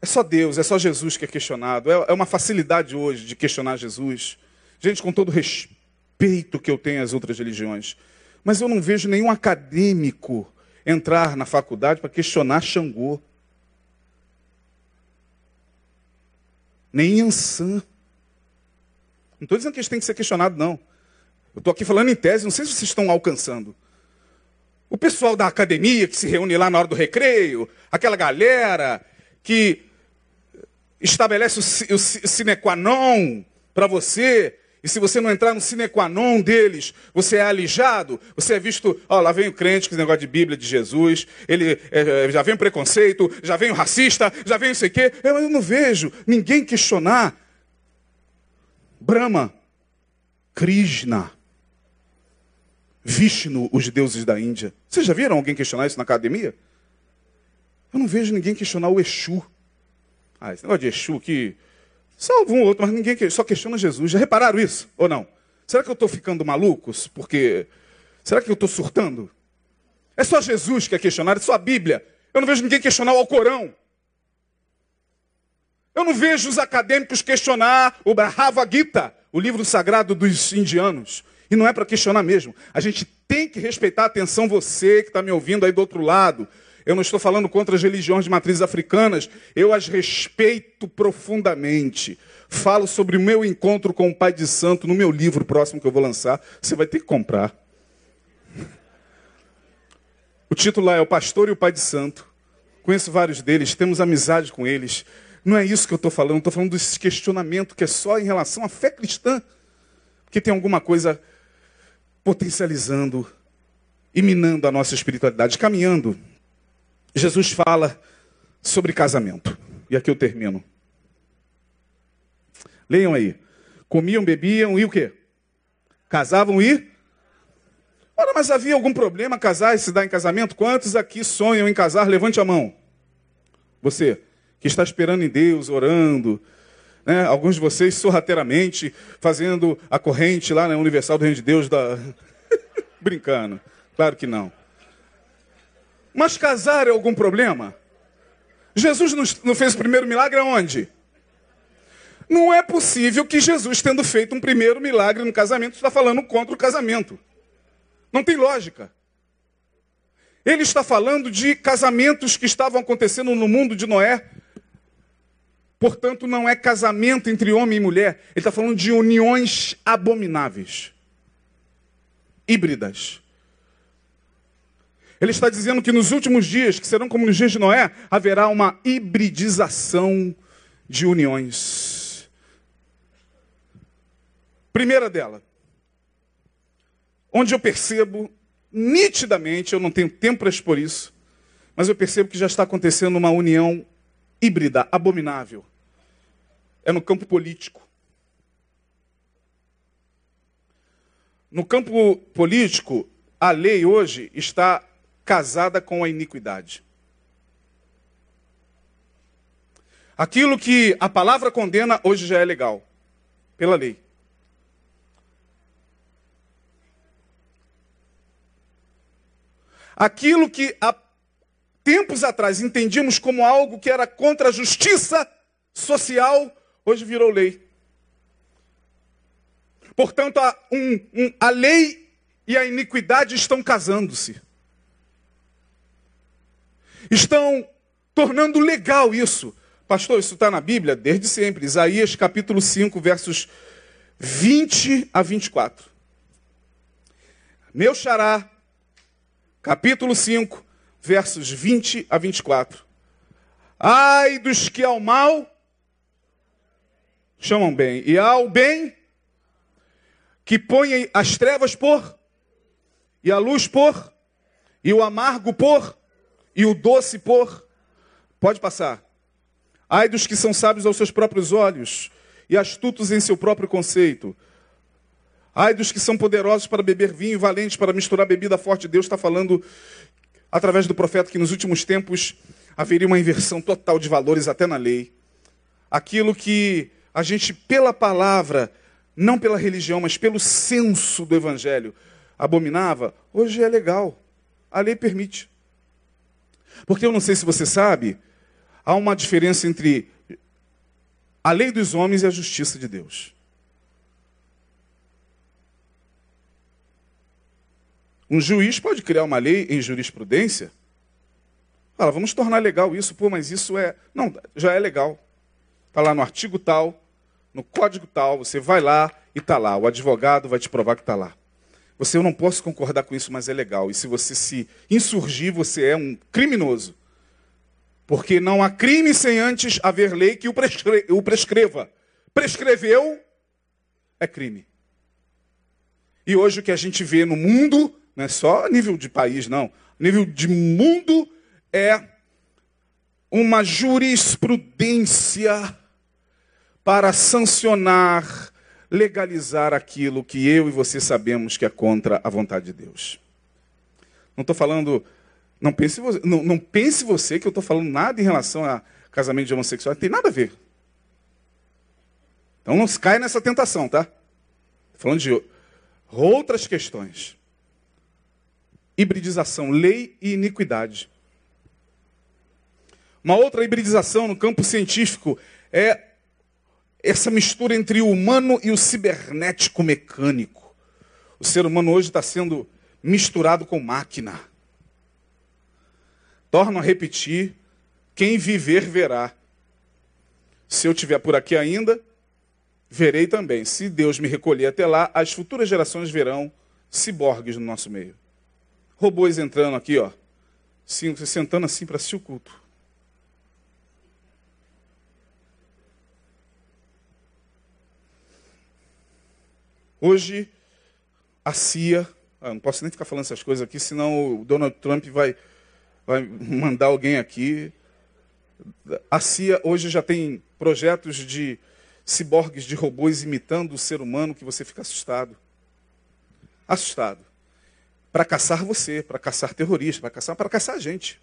É só Deus, é só Jesus que é questionado. É, é uma facilidade hoje de questionar Jesus. Gente, com todo respeito que eu tenho às outras religiões, mas eu não vejo nenhum acadêmico entrar na faculdade para questionar Xangô. Nem Ansan. Não estou dizendo que eles têm que ser questionados, não. Eu estou aqui falando em tese, não sei se vocês estão alcançando. O pessoal da academia que se reúne lá na hora do recreio, aquela galera que estabelece o, o sine qua non para você, e se você não entrar no sine qua non deles, você é alijado, você é visto, ó, lá vem o crente com esse negócio de Bíblia de Jesus, ele é, já vem o preconceito, já vem o racista, já vem não sei o quê. Eu, eu não vejo ninguém questionar Brahma, Krishna, Vishnu, os deuses da Índia. Vocês já viram alguém questionar isso na academia? Eu não vejo ninguém questionar o Exu. Ah, esse negócio de Exu que Salvo um outro, mas ninguém só questiona Jesus. Já repararam isso ou não? Será que eu estou ficando malucos? Porque. Será que eu estou surtando? É só Jesus que é questionado, é só a Bíblia. Eu não vejo ninguém questionar o Alcorão. Eu não vejo os acadêmicos questionar o Bhagavad Gita, o livro sagrado dos indianos. E não é para questionar mesmo. A gente tem que respeitar, atenção, você que está me ouvindo aí do outro lado. Eu não estou falando contra as religiões de matrizes africanas, eu as respeito profundamente. Falo sobre o meu encontro com o Pai de Santo no meu livro próximo que eu vou lançar. Você vai ter que comprar. O título lá é O Pastor e o Pai de Santo. Conheço vários deles, temos amizade com eles. Não é isso que eu estou falando, estou falando desse questionamento que é só em relação à fé cristã. Que tem alguma coisa potencializando e minando a nossa espiritualidade, caminhando Jesus fala sobre casamento. E aqui eu termino. Leiam aí. Comiam, bebiam e o quê? Casavam e? Ora, mas havia algum problema casar e se dar em casamento? Quantos aqui sonham em casar? Levante a mão. Você. que está esperando em Deus, orando. Né? Alguns de vocês sorrateiramente fazendo a corrente lá na Universal do Reino de Deus da. Brincando. Claro que não. Mas casar é algum problema? Jesus não fez o primeiro milagre aonde? Não é possível que Jesus, tendo feito um primeiro milagre no casamento, está falando contra o casamento. Não tem lógica. Ele está falando de casamentos que estavam acontecendo no mundo de Noé. Portanto, não é casamento entre homem e mulher. Ele está falando de uniões abomináveis, híbridas. Ele está dizendo que nos últimos dias, que serão como nos dias de Noé, haverá uma hibridização de uniões. Primeira dela, onde eu percebo nitidamente, eu não tenho tempo para expor isso, mas eu percebo que já está acontecendo uma união híbrida, abominável. É no campo político. No campo político, a lei hoje está casada com a iniquidade. Aquilo que a palavra condena hoje já é legal, pela lei. Aquilo que há tempos atrás entendíamos como algo que era contra a justiça social, hoje virou lei. Portanto, a, um, um, a lei e a iniquidade estão casando-se. Estão tornando legal isso. Pastor, isso está na Bíblia desde sempre. Isaías capítulo 5, versos 20 a 24. Meu xará, capítulo 5, versos 20 a 24. Ai dos que ao mal chamam bem, e ao bem que põem as trevas por, e a luz por, e o amargo por, e o doce por. Pode passar. Ai dos que são sábios aos seus próprios olhos, e astutos em seu próprio conceito Ai dos que são poderosos para beber vinho, valentes para misturar bebida forte. Deus está falando através do profeta que nos últimos tempos haveria uma inversão total de valores até na lei. Aquilo que a gente, pela palavra, não pela religião, mas pelo senso do evangelho, abominava, hoje é legal. A lei permite. Porque eu não sei se você sabe, há uma diferença entre a lei dos homens e a justiça de Deus. Um juiz pode criar uma lei em jurisprudência. Fala, vamos tornar legal isso. Pô, mas isso é. Não, já é legal. Está lá no artigo tal, no código tal, você vai lá e está lá. O advogado vai te provar que está lá. Você, eu não posso concordar com isso, mas é legal. E se você se insurgir, você é um criminoso. Porque não há crime sem antes haver lei que o, prescre o prescreva. Prescreveu, é crime. E hoje o que a gente vê no mundo não é só nível de país, não. Nível de mundo é uma jurisprudência para sancionar, legalizar aquilo que eu e você sabemos que é contra a vontade de Deus. Não estou falando, não pense, você, não, não pense você que eu estou falando nada em relação a casamento de homossexual, não tem nada a ver. Então não se cai nessa tentação, tá? Falando de outras questões hibridização, lei e iniquidade. Uma outra hibridização no campo científico é essa mistura entre o humano e o cibernético mecânico. O ser humano hoje está sendo misturado com máquina. Torno a repetir: quem viver, verá. Se eu estiver por aqui ainda, verei também. Se Deus me recolher até lá, as futuras gerações verão ciborgues no nosso meio robôs entrando aqui, ó, sentando assim para assistir o culto. Hoje, a CIA, ah, não posso nem ficar falando essas coisas aqui, senão o Donald Trump vai, vai mandar alguém aqui. A CIA hoje já tem projetos de ciborgues, de robôs imitando o ser humano que você fica assustado. Assustado para caçar você, para caçar terroristas, para caçar, para caçar a gente.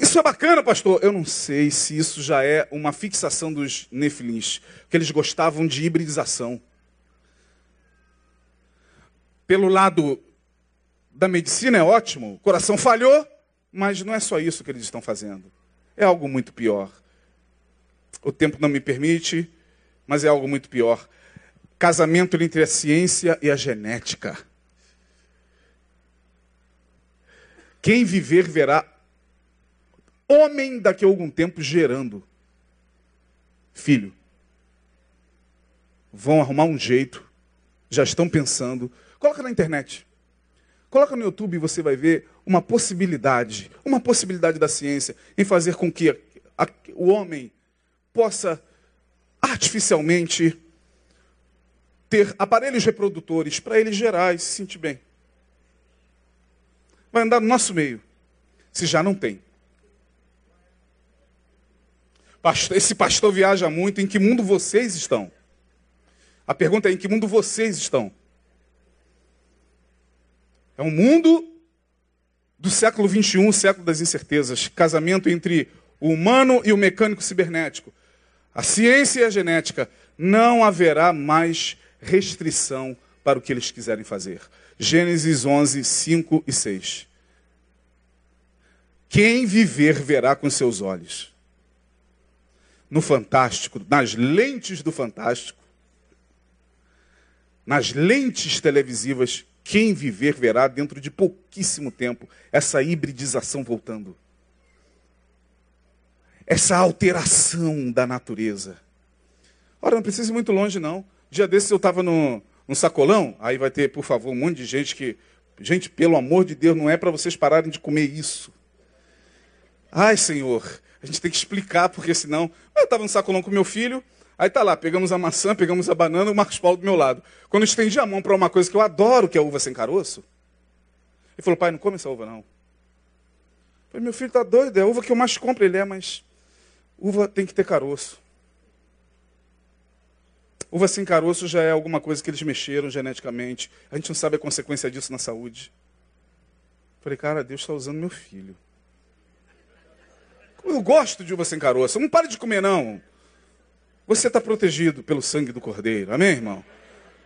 Isso é bacana, pastor. Eu não sei se isso já é uma fixação dos nefilins, que eles gostavam de hibridização. Pelo lado da medicina é ótimo, o coração falhou, mas não é só isso que eles estão fazendo. É algo muito pior. O tempo não me permite, mas é algo muito pior. Casamento entre a ciência e a genética. Quem viver verá homem daqui a algum tempo gerando filho. Vão arrumar um jeito, já estão pensando. Coloca na internet. Coloca no YouTube e você vai ver uma possibilidade, uma possibilidade da ciência em fazer com que a, o homem possa artificialmente ter aparelhos reprodutores para ele gerar e se sentir bem. Vai andar no nosso meio, se já não tem. Esse pastor viaja muito, em que mundo vocês estão? A pergunta é: em que mundo vocês estão? É um mundo do século 21, século das incertezas, casamento entre o humano e o mecânico cibernético. A ciência e a genética, não haverá mais restrição para o que eles quiserem fazer. Gênesis 11, 5 e 6. Quem viver verá com seus olhos. No fantástico, nas lentes do fantástico, nas lentes televisivas, quem viver verá dentro de pouquíssimo tempo essa hibridização voltando. Essa alteração da natureza. Ora, não precisa ir muito longe, não. Dia desses eu estava no, no sacolão, aí vai ter, por favor, um monte de gente que. Gente, pelo amor de Deus, não é para vocês pararem de comer isso. Ai, Senhor, a gente tem que explicar, porque senão. Eu estava no sacolão com meu filho, Aí tá lá, pegamos a maçã, pegamos a banana, o Marcos Paulo do meu lado. Quando eu estendi a mão para uma coisa que eu adoro, que é uva sem caroço, ele falou, pai, não come essa uva não. Eu falei, meu filho está doido, é a uva que eu mais compro. Ele é, mas uva tem que ter caroço. Uva sem caroço já é alguma coisa que eles mexeram geneticamente. A gente não sabe a consequência disso na saúde. Falei, cara, Deus está usando meu filho. Eu gosto de uva sem caroço. Não pare de comer, não. Você está protegido pelo sangue do Cordeiro. Amém, irmão?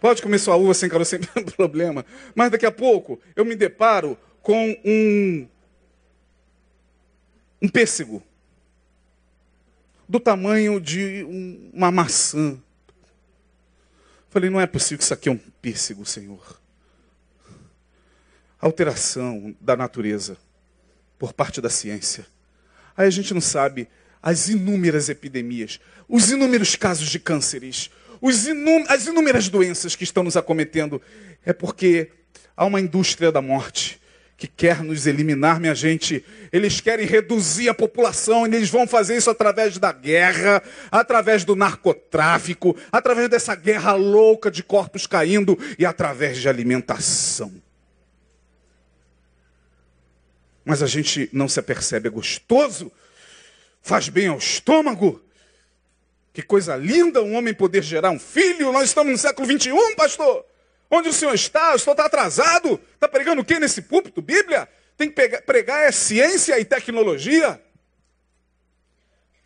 Pode comer sua uva sem caroço, sem problema. Mas daqui a pouco eu me deparo com um, um pêssego do tamanho de um, uma maçã. Falei, não é possível que isso aqui é um pêssego, Senhor. Alteração da natureza por parte da ciência. Aí a gente não sabe as inúmeras epidemias, os inúmeros casos de cânceres, as inúmeras doenças que estão nos acometendo. É porque há uma indústria da morte que quer nos eliminar, minha gente. Eles querem reduzir a população, e eles vão fazer isso através da guerra, através do narcotráfico, através dessa guerra louca de corpos caindo e através de alimentação. Mas a gente não se apercebe, é gostoso faz bem ao estômago. Que coisa linda um homem poder gerar um filho. Nós estamos no século 21, pastor. Onde o senhor está? O senhor está atrasado? Está pregando o que nesse púlpito? Bíblia? Tem que pegar, pregar é ciência e tecnologia.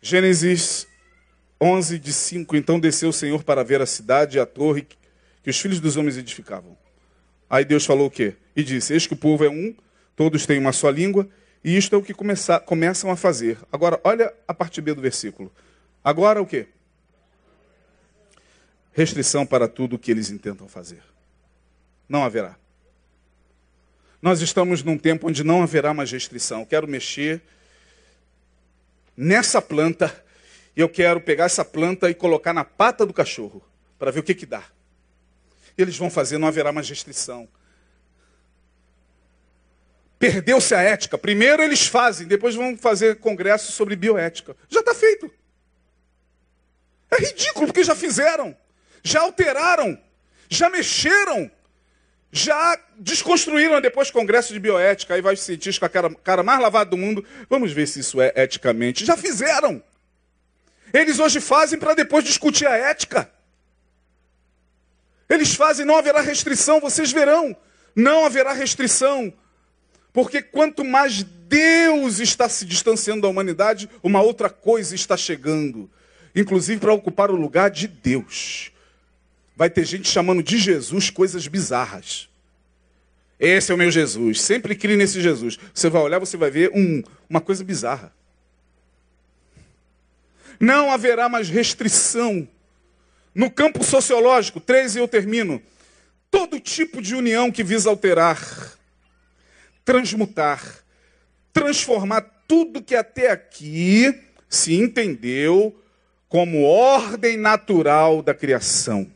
Gênesis 11, de 5. Então desceu o Senhor para ver a cidade e a torre que os filhos dos homens edificavam. Aí Deus falou o quê? E disse: Eis que o povo é um, todos têm uma só língua, e isto é o que começar, começam a fazer. Agora, olha a parte B do versículo. Agora o quê? Restrição para tudo o que eles intentam fazer. Não haverá. Nós estamos num tempo onde não haverá mais restrição. quero mexer nessa planta e eu quero pegar essa planta e colocar na pata do cachorro para ver o que, que dá. Eles vão fazer, não haverá mais restrição. Perdeu-se a ética. Primeiro eles fazem, depois vão fazer congresso sobre bioética. Já está feito. É ridículo, porque já fizeram, já alteraram, já mexeram, já desconstruíram depois congresso de bioética. Aí vai os cientistas com a cara, cara mais lavada do mundo. Vamos ver se isso é eticamente. Já fizeram. Eles hoje fazem para depois discutir a ética. Eles fazem, não haverá restrição, vocês verão. Não haverá restrição Porque quanto mais Deus está se distanciando da humanidade, uma outra coisa está chegando, inclusive para ocupar o lugar de Deus. Vai ter gente chamando de Jesus coisas bizarras. Esse é o meu Jesus. Sempre crie nesse Jesus. Você vai olhar, você vai ver um, uma coisa bizarra. Não haverá mais restrição. No campo sociológico, três e eu termino. Todo tipo de união que visa alterar, transmutar, transformar tudo que até aqui se entendeu como ordem natural da criação.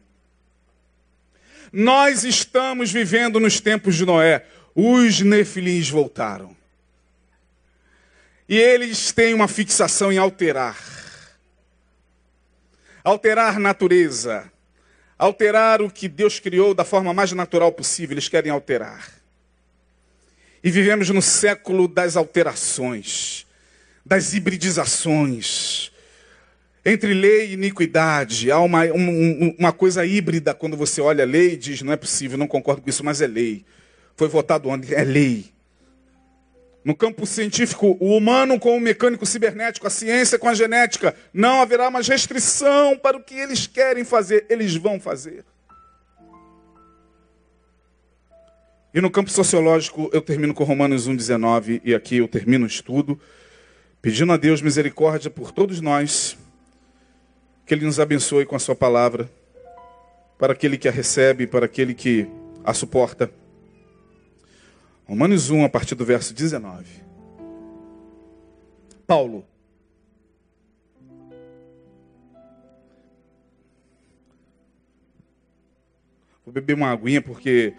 Nós estamos vivendo nos tempos de Noé. Os nefilins voltaram. E eles têm uma fixação em alterar. Alterar natureza. Alterar o que Deus criou da forma mais natural possível. Eles querem alterar. E vivemos no século das alterações, das hibridizações. Entre lei e iniquidade, há uma, um, uma coisa híbrida quando você olha a lei e diz: não é possível, não concordo com isso, mas é lei. Foi votado ontem, é lei. No campo científico, o humano com o mecânico cibernético, a ciência com a genética, não haverá mais restrição para o que eles querem fazer, eles vão fazer. E no campo sociológico, eu termino com Romanos 1,19, e aqui eu termino o estudo, pedindo a Deus misericórdia por todos nós que Ele nos abençoe com a Sua palavra, para aquele que a recebe, para aquele que a suporta. Romanos 1, a partir do verso 19. Paulo. Vou beber uma aguinha porque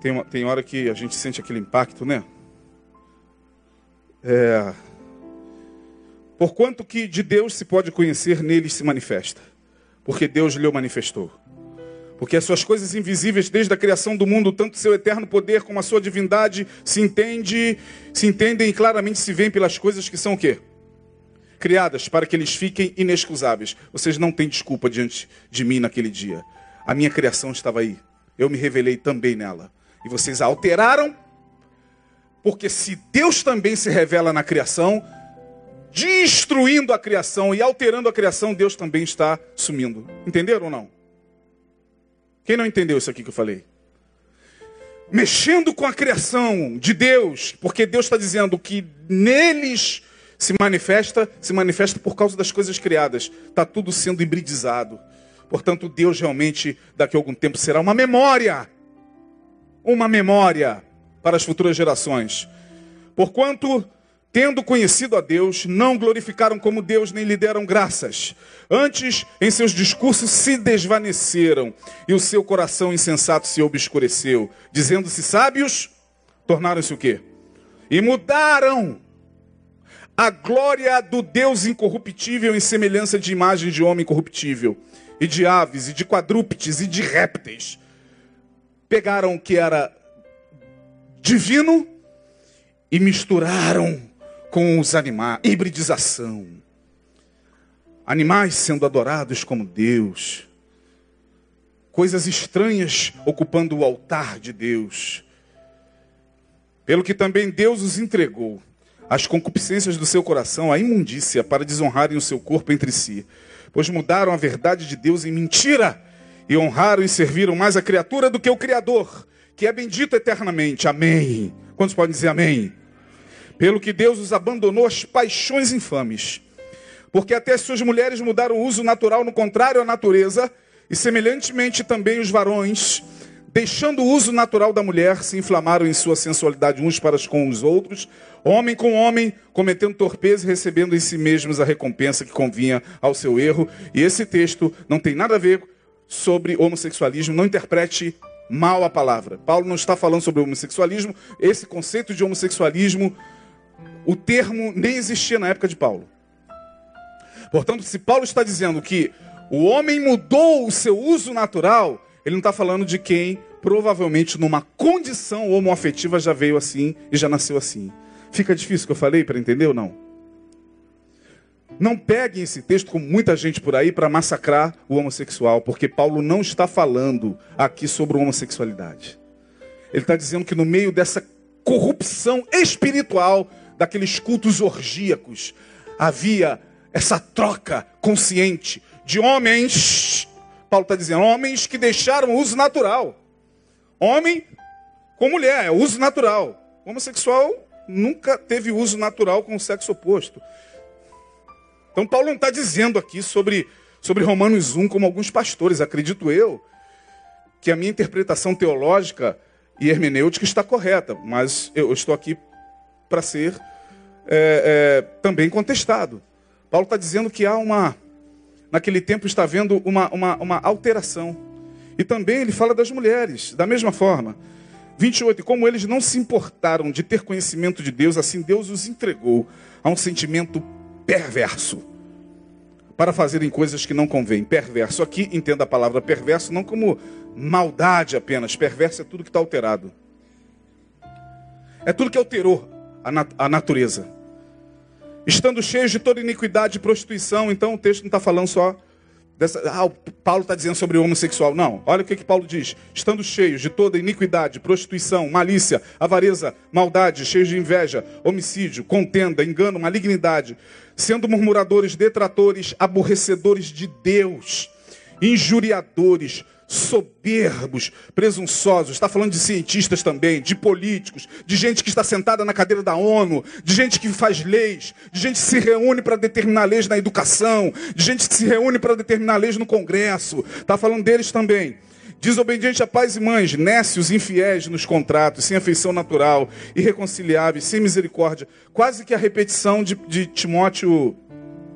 tem, uma, tem hora que a gente sente aquele impacto, né? É, Porquanto que de Deus se pode conhecer, neles se manifesta. Porque Deus lhe o manifestou. Porque as suas coisas invisíveis desde a criação do mundo, tanto seu eterno poder como a sua divindade, se entende, se entendem e claramente se veem pelas coisas que são o quê? Criadas para que eles fiquem inexcusáveis. Vocês não têm desculpa diante de mim naquele dia. A minha criação estava aí. Eu me revelei também nela. E vocês a alteraram, porque se Deus também se revela na criação, destruindo a criação e alterando a criação, Deus também está sumindo. Entenderam ou não? Quem não entendeu isso aqui que eu falei? Mexendo com a criação de Deus, porque Deus está dizendo que neles se manifesta, se manifesta por causa das coisas criadas. Está tudo sendo hibridizado. Portanto, Deus realmente, daqui a algum tempo, será uma memória. Uma memória para as futuras gerações. Porquanto tendo conhecido a Deus, não glorificaram como Deus nem lhe deram graças. Antes, em seus discursos se desvaneceram e o seu coração insensato se obscureceu. Dizendo-se sábios, tornaram-se o quê? E mudaram a glória do Deus incorruptível em semelhança de imagem de homem corruptível, e de aves, e de quadrúpedes, e de répteis. Pegaram o que era divino e misturaram com os animais, hibridização. Animais sendo adorados como Deus. Coisas estranhas ocupando o altar de Deus. Pelo que também Deus os entregou as concupiscências do seu coração, a imundícia, para desonrarem o seu corpo entre si. Pois mudaram a verdade de Deus em mentira e honraram e serviram mais a criatura do que o Criador, que é bendito eternamente. Amém. Quantos podem dizer amém? Pelo que Deus os abandonou às paixões infames. Porque até suas mulheres mudaram o uso natural no contrário à natureza, e semelhantemente também os varões, deixando o uso natural da mulher, se inflamaram em sua sensualidade uns para com os outros, homem com homem, cometendo torpeza e recebendo em si mesmos a recompensa que convinha ao seu erro. E esse texto não tem nada a ver sobre homossexualismo, não interprete mal a palavra. Paulo não está falando sobre homossexualismo, esse conceito de homossexualismo o termo nem existia na época de Paulo. Portanto, se Paulo está dizendo que o homem mudou o seu uso natural, ele não está falando de quem provavelmente numa condição homoafetiva já veio assim e já nasceu assim. Fica difícil o que eu falei para entender ou não? Não peguem esse texto, como muita gente por aí, para massacrar o homossexual, porque Paulo não está falando aqui sobre homossexualidade. Ele está dizendo que no meio dessa corrupção espiritual daqueles cultos orgíacos. Havia essa troca consciente de homens, Paulo está dizendo, homens que deixaram o uso natural. Homem com mulher, é uso natural. O homossexual nunca teve uso natural com o sexo oposto. Então Paulo não está dizendo aqui sobre, sobre Romanos 1 como alguns pastores, acredito eu, que a minha interpretação teológica e hermenêutica está correta, mas eu estou aqui para ser é, é, também contestado. Paulo está dizendo que há uma, naquele tempo está havendo uma, uma, uma alteração. E também ele fala das mulheres, da mesma forma. 28, como eles não se importaram de ter conhecimento de Deus, assim Deus os entregou a um sentimento perverso para fazerem coisas que não convêm. Perverso. Aqui entenda a palavra perverso não como maldade apenas. Perverso é tudo que está alterado. É tudo que alterou a, nat a natureza. Estando cheios de toda iniquidade e prostituição, então o texto não está falando só dessa. Ah, o Paulo está dizendo sobre o homossexual. Não, olha o que, que Paulo diz. Estando cheios de toda iniquidade, prostituição, malícia, avareza, maldade, cheios de inveja, homicídio, contenda, engano, malignidade, sendo murmuradores, detratores, aborrecedores de Deus, injuriadores, soberbos, presunçosos. Está falando de cientistas também, de políticos, de gente que está sentada na cadeira da ONU, de gente que faz leis, de gente que se reúne para determinar leis na educação, de gente que se reúne para determinar leis no Congresso. Está falando deles também. Desobediente a pais e mães, nécios, infiéis nos contratos, sem afeição natural, irreconciliáveis, sem misericórdia. Quase que a repetição de, de Timóteo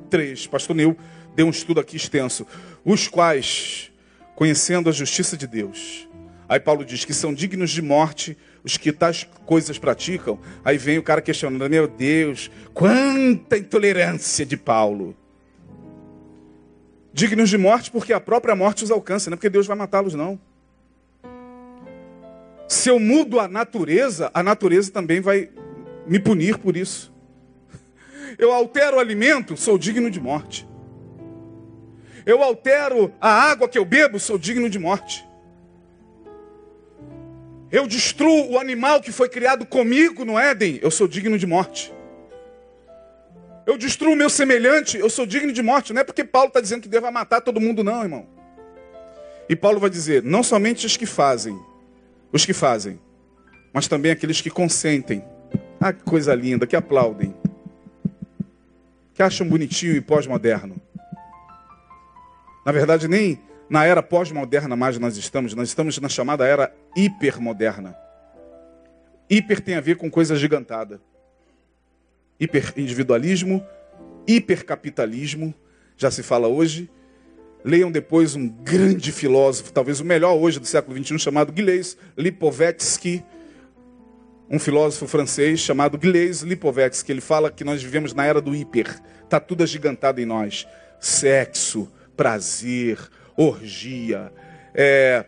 3. Pastor Neil deu um estudo aqui extenso. Os quais conhecendo a justiça de Deus. Aí Paulo diz que são dignos de morte os que tais coisas praticam. Aí vem o cara questionando: meu Deus, quanta intolerância de Paulo. Dignos de morte porque a própria morte os alcança, não é porque Deus vai matá-los, não. Se eu mudo a natureza, a natureza também vai me punir por isso. Eu altero o alimento, sou digno de morte eu altero a água que eu bebo, sou digno de morte. Eu destruo o animal que foi criado comigo no Éden, eu sou digno de morte. Eu destruo o meu semelhante, eu sou digno de morte. Não é porque Paulo está dizendo que Deus vai matar todo mundo, não, irmão. E Paulo vai dizer: não somente os que fazem, os que fazem, mas também aqueles que consentem. Ah, que coisa linda, que aplaudem, que acham bonitinho e pós-moderno. Na verdade, nem na era pós-moderna mais nós estamos, nós estamos na chamada era hipermoderna. Hiper tem a ver com coisa gigantada. Hiperindividualismo, hipercapitalismo, já se fala hoje. Leiam depois um grande filósofo, talvez o melhor hoje do século XXI, chamado Gilles Lipovetsky, um filósofo francês chamado Gilles Lipovetsky. Ele fala que nós vivemos na era do hiper. Está tudo agigantado em nós. Sexo, prazer, orgia, é,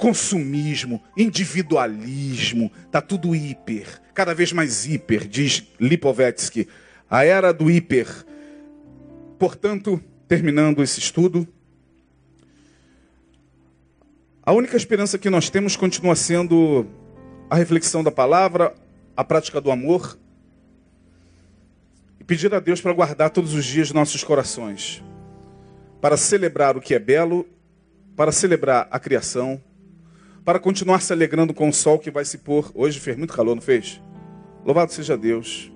consumismo, individualismo, está tudo hiper, cada vez mais hiper, diz Lipovetsky. A era do hiper. Portanto, terminando esse estudo, a única esperança que nós temos continua sendo a reflexão da palavra, a prática do amor e pedir a Deus para guardar todos os dias nossos corações para celebrar o que é belo, para celebrar a criação, para continuar se alegrando com o sol que vai se pôr. Hoje fez muito calor, não fez? Louvado seja Deus.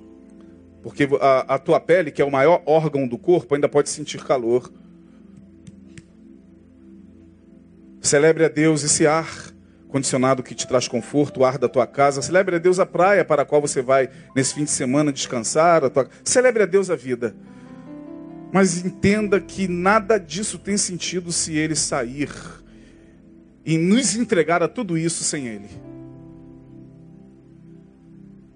Porque a, a tua pele, que é o maior órgão do corpo, ainda pode sentir calor. Celebre a Deus esse ar condicionado que te traz conforto, o ar da tua casa. Celebre a Deus a praia para a qual você vai nesse fim de semana descansar. A tua... Celebre a Deus a vida. Mas entenda que nada disso tem sentido se ele sair e nos entregar a tudo isso sem ele.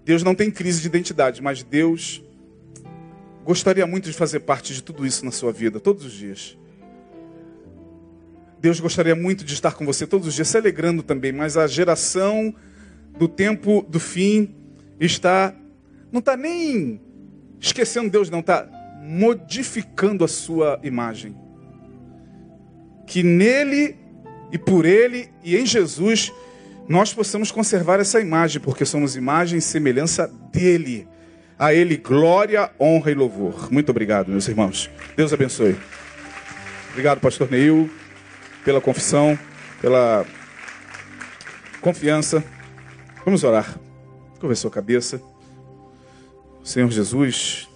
Deus não tem crise de identidade, mas Deus gostaria muito de fazer parte de tudo isso na sua vida, todos os dias. Deus gostaria muito de estar com você todos os dias, se alegrando também, mas a geração do tempo do fim está, não está nem esquecendo Deus, não, está modificando a sua imagem. Que nele e por ele e em Jesus nós possamos conservar essa imagem, porque somos imagem e semelhança dele. A ele glória, honra e louvor. Muito obrigado, meus irmãos. Deus abençoe. Obrigado, pastor Neil, pela confissão, pela confiança. Vamos orar. Curva sua cabeça. Senhor Jesus,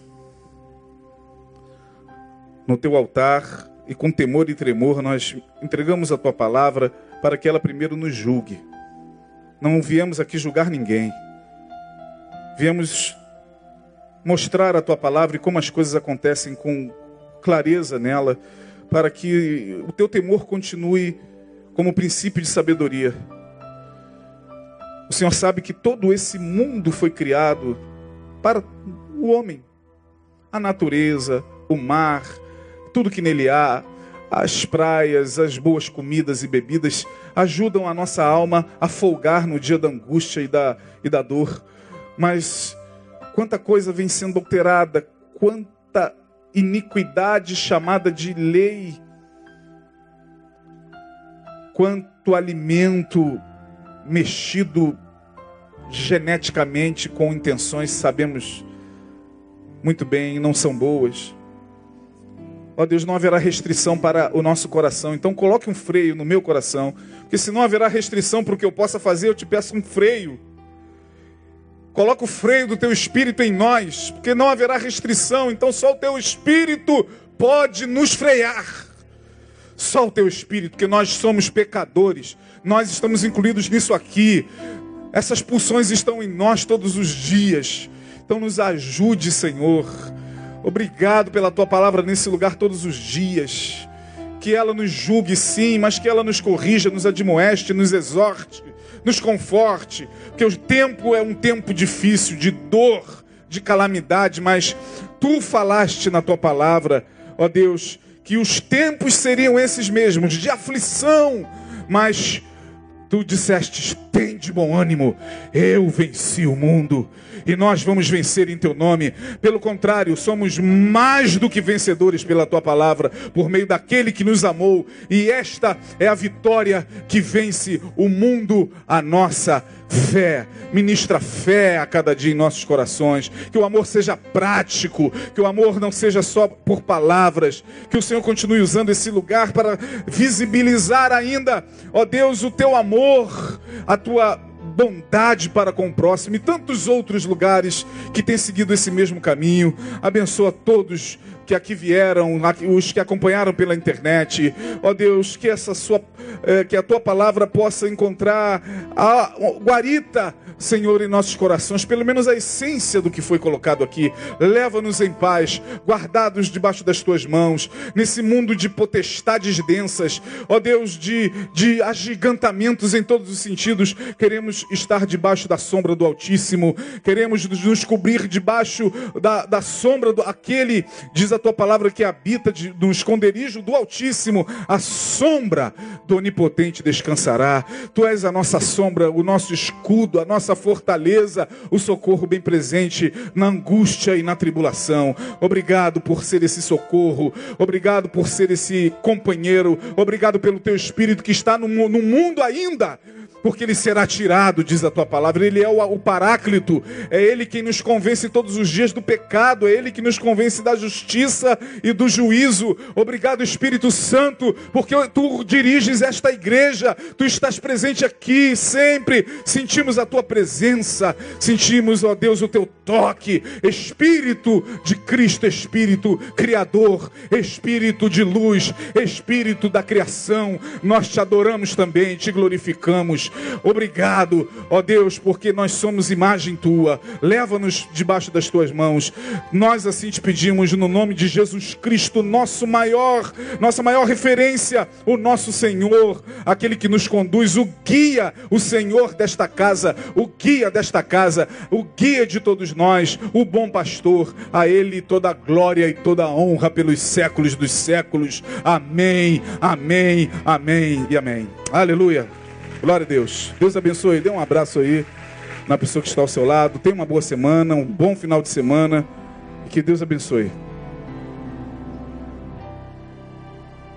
no teu altar e com temor e tremor nós entregamos a tua palavra para que ela primeiro nos julgue. Não viemos aqui julgar ninguém. Viemos mostrar a tua palavra e como as coisas acontecem com clareza nela, para que o teu temor continue como princípio de sabedoria. O Senhor sabe que todo esse mundo foi criado para o homem, a natureza, o mar, tudo que nele há, as praias, as boas comidas e bebidas ajudam a nossa alma a folgar no dia da angústia e da, e da dor. Mas quanta coisa vem sendo alterada, quanta iniquidade chamada de lei, quanto alimento mexido geneticamente com intenções, sabemos muito bem, não são boas. Ó Deus, não haverá restrição para o nosso coração. Então coloque um freio no meu coração. Porque se não haverá restrição para o que eu possa fazer, eu te peço um freio. Coloca o freio do teu espírito em nós, porque não haverá restrição, então só o teu espírito pode nos frear. Só o teu espírito, porque nós somos pecadores, nós estamos incluídos nisso aqui. Essas pulsões estão em nós todos os dias. Então nos ajude, Senhor Obrigado pela tua palavra nesse lugar todos os dias. Que ela nos julgue sim, mas que ela nos corrija, nos admoeste, nos exorte, nos conforte. Porque o tempo é um tempo difícil, de dor, de calamidade, mas tu falaste na tua palavra, ó Deus, que os tempos seriam esses mesmos, de aflição, mas tu disseste: tem de bom ânimo, eu venci o mundo e nós vamos vencer em teu nome. Pelo contrário, somos mais do que vencedores pela tua palavra, por meio daquele que nos amou, e esta é a vitória que vence o mundo, a nossa fé. Ministra fé a cada dia em nossos corações. Que o amor seja prático, que o amor não seja só por palavras. Que o Senhor continue usando esse lugar para visibilizar ainda, ó Deus, o teu amor, a tua bondade para com o próximo e tantos outros lugares que têm seguido esse mesmo caminho. Abençoa todos que aqui vieram, os que acompanharam pela internet. Ó Deus, que essa sua eh, que a tua palavra possa encontrar a guarita Senhor, em nossos corações, pelo menos a essência do que foi colocado aqui. Leva-nos em paz, guardados debaixo das tuas mãos, nesse mundo de potestades densas, ó Deus, de, de agigantamentos em todos os sentidos. Queremos estar debaixo da sombra do Altíssimo, queremos nos cobrir debaixo da, da sombra do aquele, diz a tua palavra, que habita de, no esconderijo do Altíssimo, a sombra do Onipotente descansará. Tu és a nossa sombra, o nosso escudo, a nossa fortaleza, o socorro bem presente na angústia e na tribulação. Obrigado por ser esse socorro, obrigado por ser esse companheiro, obrigado pelo teu espírito que está no, no mundo ainda porque ele será tirado, diz a tua palavra. Ele é o, o, paráclito, é ele quem nos convence todos os dias do pecado, é ele que nos convence da justiça e do juízo. Obrigado, Espírito Santo, porque tu diriges esta igreja, tu estás presente aqui sempre. Sentimos a tua presença, sentimos, ó Deus, o teu toque. Espírito de Cristo, Espírito Criador, Espírito de luz, Espírito da criação. Nós te adoramos também, te glorificamos. Obrigado, ó Deus, porque nós somos imagem tua. Leva-nos debaixo das tuas mãos. Nós assim te pedimos no nome de Jesus Cristo, nosso maior, nossa maior referência, o nosso Senhor, aquele que nos conduz, o guia, o Senhor desta casa, o guia desta casa, o guia de todos nós, o bom pastor. A ele toda a glória e toda a honra pelos séculos dos séculos. Amém. Amém. Amém e amém. Aleluia. Glória a Deus. Deus abençoe. Dê um abraço aí na pessoa que está ao seu lado. Tenha uma boa semana, um bom final de semana. E que Deus abençoe.